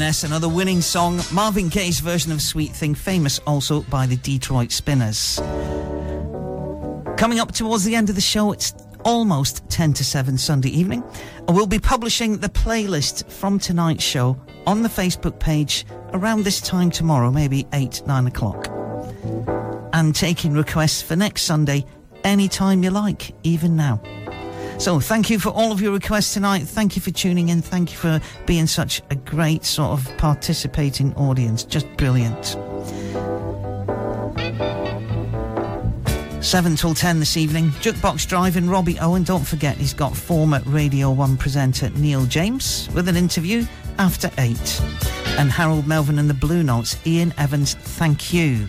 Another winning song. Marvin Gaye's version of Sweet Thing, famous also by the Detroit Spinners. Coming up towards the end of the show, it's almost 10 to 7 Sunday evening. And we'll be publishing the playlist from tonight's show on the Facebook page around this time tomorrow, maybe 8, 9 o'clock. And taking requests for next Sunday anytime you like, even now. So, thank you for all of your requests tonight. Thank you for tuning in. Thank you for being such a great sort of participating audience. Just brilliant. 7 till 10 this evening. Jukebox Drive and Robbie Owen. Don't forget, he's got former Radio 1 presenter Neil James with an interview after 8. And Harold Melvin and the Blue Notes, Ian Evans, thank you.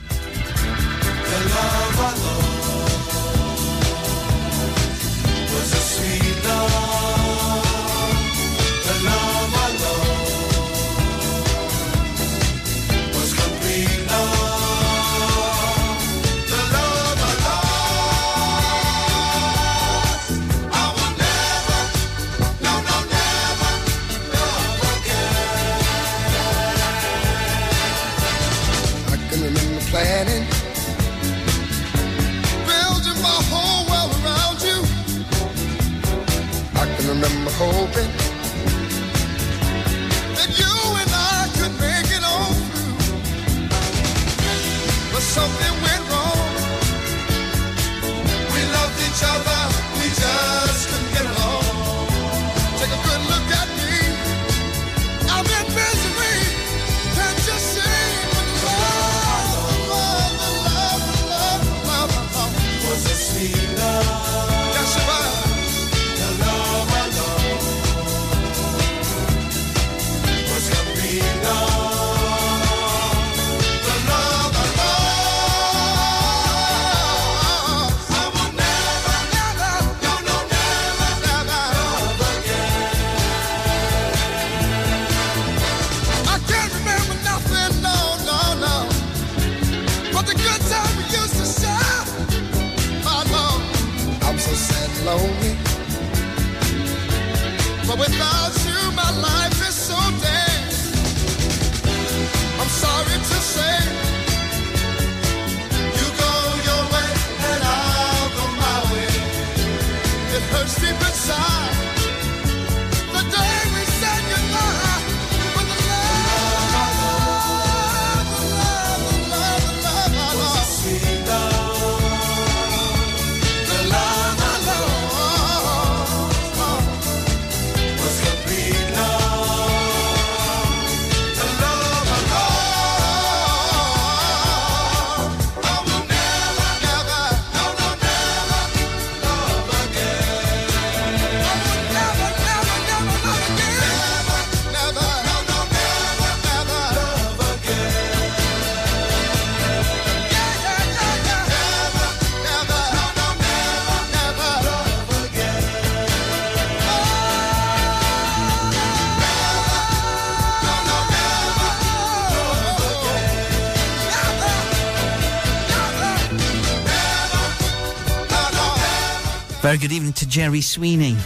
Very good evening to Jerry Sweeney.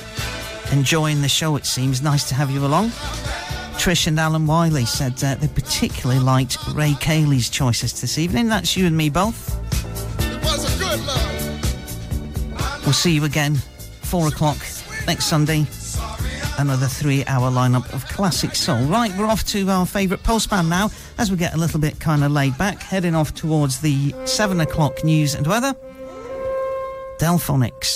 Enjoying the show, it seems. Nice to have you along. Trish and Alan Wiley said uh, they particularly liked Ray Cayley's choices this evening. That's you and me both. We'll see you again, 4 o'clock next Sunday. Another three hour lineup of classic soul. Right, we're off to our favourite postman now as we get a little bit kind of laid back, heading off towards the 7 o'clock news and weather. Delphonics.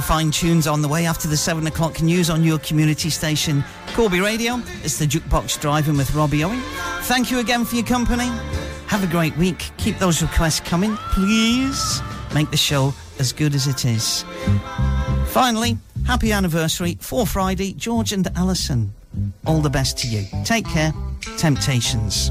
Fine tunes on the way after the 7 o'clock news on your community station, Corby Radio. It's the Jukebox Driving with Robbie Owen. Thank you again for your company. Have a great week. Keep those requests coming, please. Make the show as good as it is. Finally, happy anniversary for Friday, George and Alison. All the best to you. Take care. Temptations.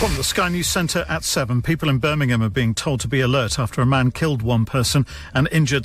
From the Sky News Centre at 7, people in Birmingham are being told to be alert after a man killed one person and injured